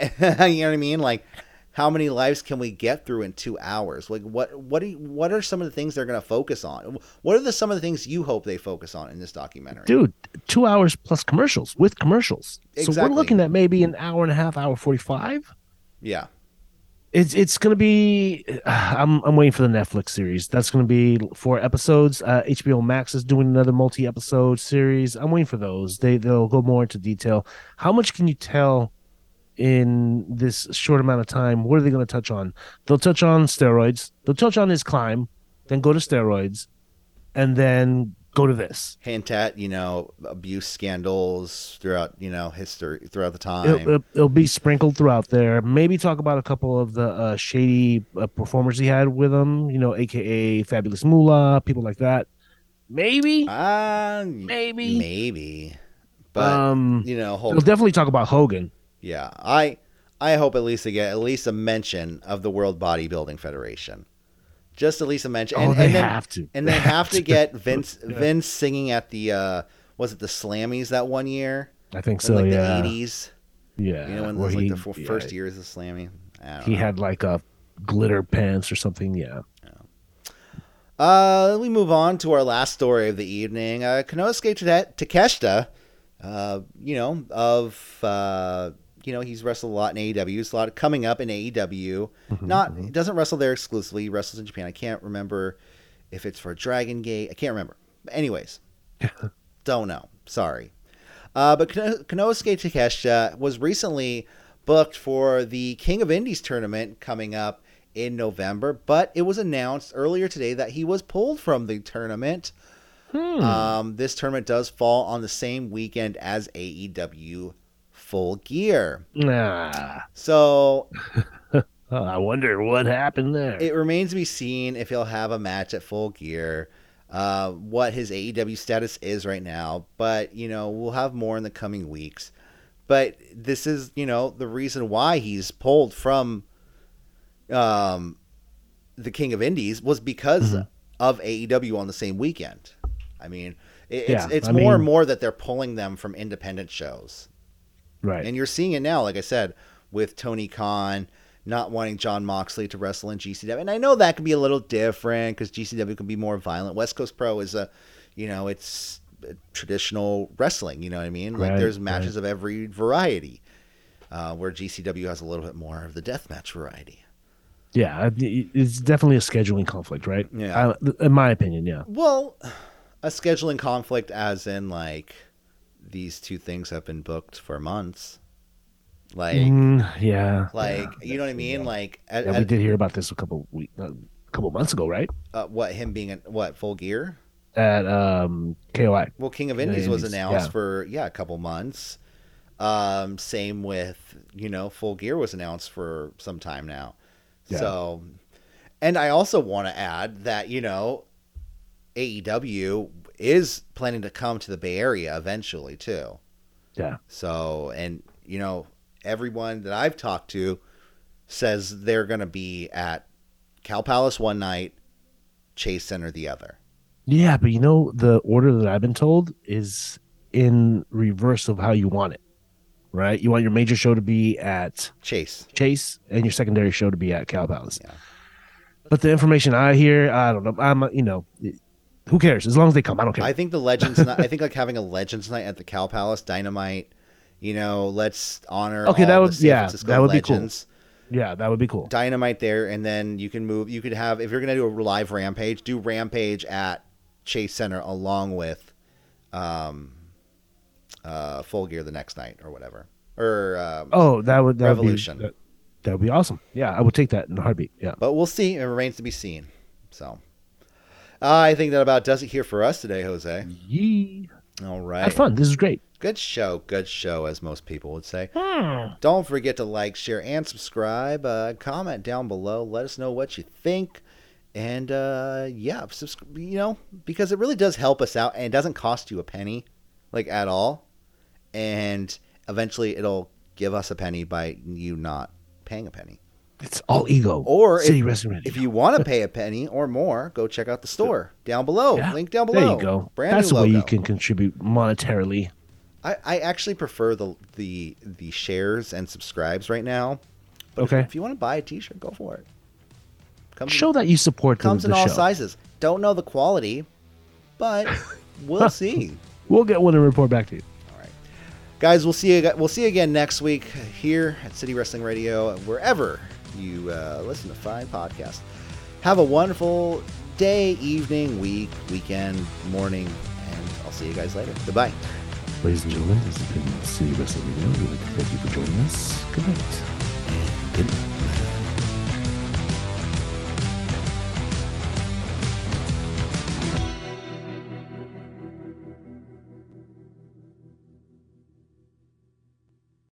S1: you know what I mean? Like, how many lives can we get through in two hours? Like, what what do you, what are some of the things they're going to focus on? What are the some of the things you hope they focus on in this documentary?
S2: Dude, two hours plus commercials with commercials. So we're looking at maybe an hour and a half, hour 45.
S1: Yeah,
S2: It's it's gonna be. I'm I'm waiting for the Netflix series. That's gonna be four episodes. Uh, HBO Max is doing another multi episode series. I'm waiting for those. They they'll go more into detail. How much can you tell in this short amount of time? What are they gonna touch on? They'll touch on steroids. They'll touch on his climb, then go to steroids, and then go to this.
S1: hint at you know abuse scandals throughout you know history throughout the time.
S2: It'll, it'll, it'll be sprinkled throughout there. Maybe talk about a couple of the uh, shady uh, performers he had with him, you know, aka Fabulous Moolah, people like that. Maybe,
S1: Uh,
S2: maybe.
S1: maybe, but
S2: um,
S1: you know, we'll
S2: definitely talk about Hogan.
S1: yeah, I I hope at least they get at least a mention of the World Bodybuilding Federation, just at least a mention.
S2: oh,
S1: and,
S2: they
S1: and then,
S2: have to,
S1: and they have to get Vince
S2: Yeah.
S1: Vince singing at the uh was it the Slammies that one year?
S2: I think
S1: In,
S2: so.
S1: like
S2: yeah,
S1: the eighties.
S2: yeah.
S1: You know, when was like
S2: he-
S1: the fir-
S2: yeah,
S1: first years of Slammy.
S2: He
S1: know.
S2: had like a glitter pants or something. Yeah.
S1: Uh, we move on to our last story of the evening. Uh, Konosuke Takeshita, uh, you know, of uh, you know, he's wrestled a lot in AEW. He's a lot coming up in AEW.
S2: Mhm,
S1: Not
S2: mhm.
S1: he doesn't wrestle there exclusively. He wrestles in Japan. I can't remember if it's for Dragon Gate. I can't remember. But anyways, don't know. Sorry. Uh, but Kano- Konosuke Takeshita was recently booked for the King of Indies tournament coming up in November, but it was announced earlier today that he was pulled from the tournament.
S2: Hmm.
S1: Um, this tournament does fall on the same weekend as AEW Full Gear.
S2: Nah.
S1: So
S2: I wonder what happened there.
S1: it remains to be seen if he'll have a match at Full Gear, uh, what his AEW status is right now. But, you know, we'll have more in the coming weeks. But this is, you know, the reason why he's pulled from um, the King of Indies was because
S2: Mhm.
S1: of AEW on the same weekend. I mean, it,
S2: Yeah,
S1: it's, it's
S2: I
S1: more and more that they're pulling them from independent shows.
S2: Right.
S1: And you're seeing it now, like I said, with Tony Khan not wanting Jon Moxley to wrestle in GCW. And I know that can be a little different because GCW can be more violent. West Coast Pro is a, you know, it's traditional wrestling. You know what I mean? Like there's matches of every variety, uh, where GCW has a little bit more of the deathmatch variety.
S2: yeah, it's definitely a scheduling conflict, right?
S1: Yeah.
S2: I, in my opinion, yeah.
S1: Well, a scheduling conflict, as in like these two things have been booked for months. Like,
S2: Mm, yeah.
S1: like
S2: yeah,
S1: you know what I mean?
S2: yeah.
S1: Like, at,
S2: Yeah, we
S1: at-
S2: did hear about this a couple week, a couple months ago, right?
S1: uh, what him being in what full gear?
S2: At um, KOI.
S1: Well, King of
S2: King
S1: Indies was
S2: Indies,
S1: announced
S2: yeah.
S1: for yeah a couple months. Um, same with you know Full Gear was announced for some time now.
S2: Yeah.
S1: So, and I also want to add that you know AEW is planning to come to the Bay Area eventually too.
S2: Yeah.
S1: So, and you know everyone that I've talked to says they're going to be at Cow Palace one night, Chase Center the other.
S2: Yeah, but you know the order that I've been told is in reverse of how you want it. Right? You want your major show to be at
S1: Chase.
S2: Chase and your secondary show to be at Cow Palace.
S1: Yeah.
S2: But the information I hear, I don't know. I'm you know, who cares? As long as they come, I don't care.
S1: I think the Legends. night, I think like having a Legends night at the Cow Palace, Dynamite. You know, let's honor.
S2: Okay, that
S1: the
S2: would- yeah,
S1: Francisco
S2: that would be cool. Yeah, that would be cool.
S1: Dynamite there, and then you can move. You could have if you're gonna do a live Rampage, do Rampage at Chase Center along with, um, uh, Full Gear the next night or whatever. Or um,
S2: Oh, that would that
S1: Revolution.
S2: Would be, that, that would be awesome. Yeah, I would take that in a heartbeat. Yeah.
S1: but we'll see. It remains to be seen. So, I think that about does it here for us today, Jose.
S2: Yee.
S1: All
S2: Had fun. This is great.
S1: good show, good show, as most people would say.
S2: Hmm.
S1: Don't forget to like, share, and subscribe. Uh, comment down below. Let us know what you think. And uh, yeah, subscribe, you know, because it really does help us out and it doesn't cost you a penny, like at all. And eventually it'll give us a penny by you not paying a penny.
S2: It's all ego.
S1: Or
S2: City
S1: if,
S2: Wrestling Radio.
S1: if you want to pay a penny or more, go check out the store down below.
S2: Yeah,
S1: Link down below.
S2: there you go.
S1: Brand
S2: That's the way you can contribute monetarily.
S1: I, I actually prefer the the the shares and subscribes right now. But if-
S2: Okay.
S1: If, you want to buy a T-shirt, go for it. Comes
S2: Show that you support the,
S1: comes in
S2: the
S1: all
S2: show.
S1: sizes. Don't know the quality, but we'll see.
S2: We'll get one and report back to you.
S1: All right, guys. We'll see you. We'll see you again next week here at City Wrestling Radio, wherever you uh, listen to fine podcasts. Have a wonderful day, evening, week, weekend, morning, and I'll see you guys later. Goodbye.
S2: Ladies and gentlemen, this has been City Wrestling Radio. We'd like to thank you for joining us. Good night. And good night.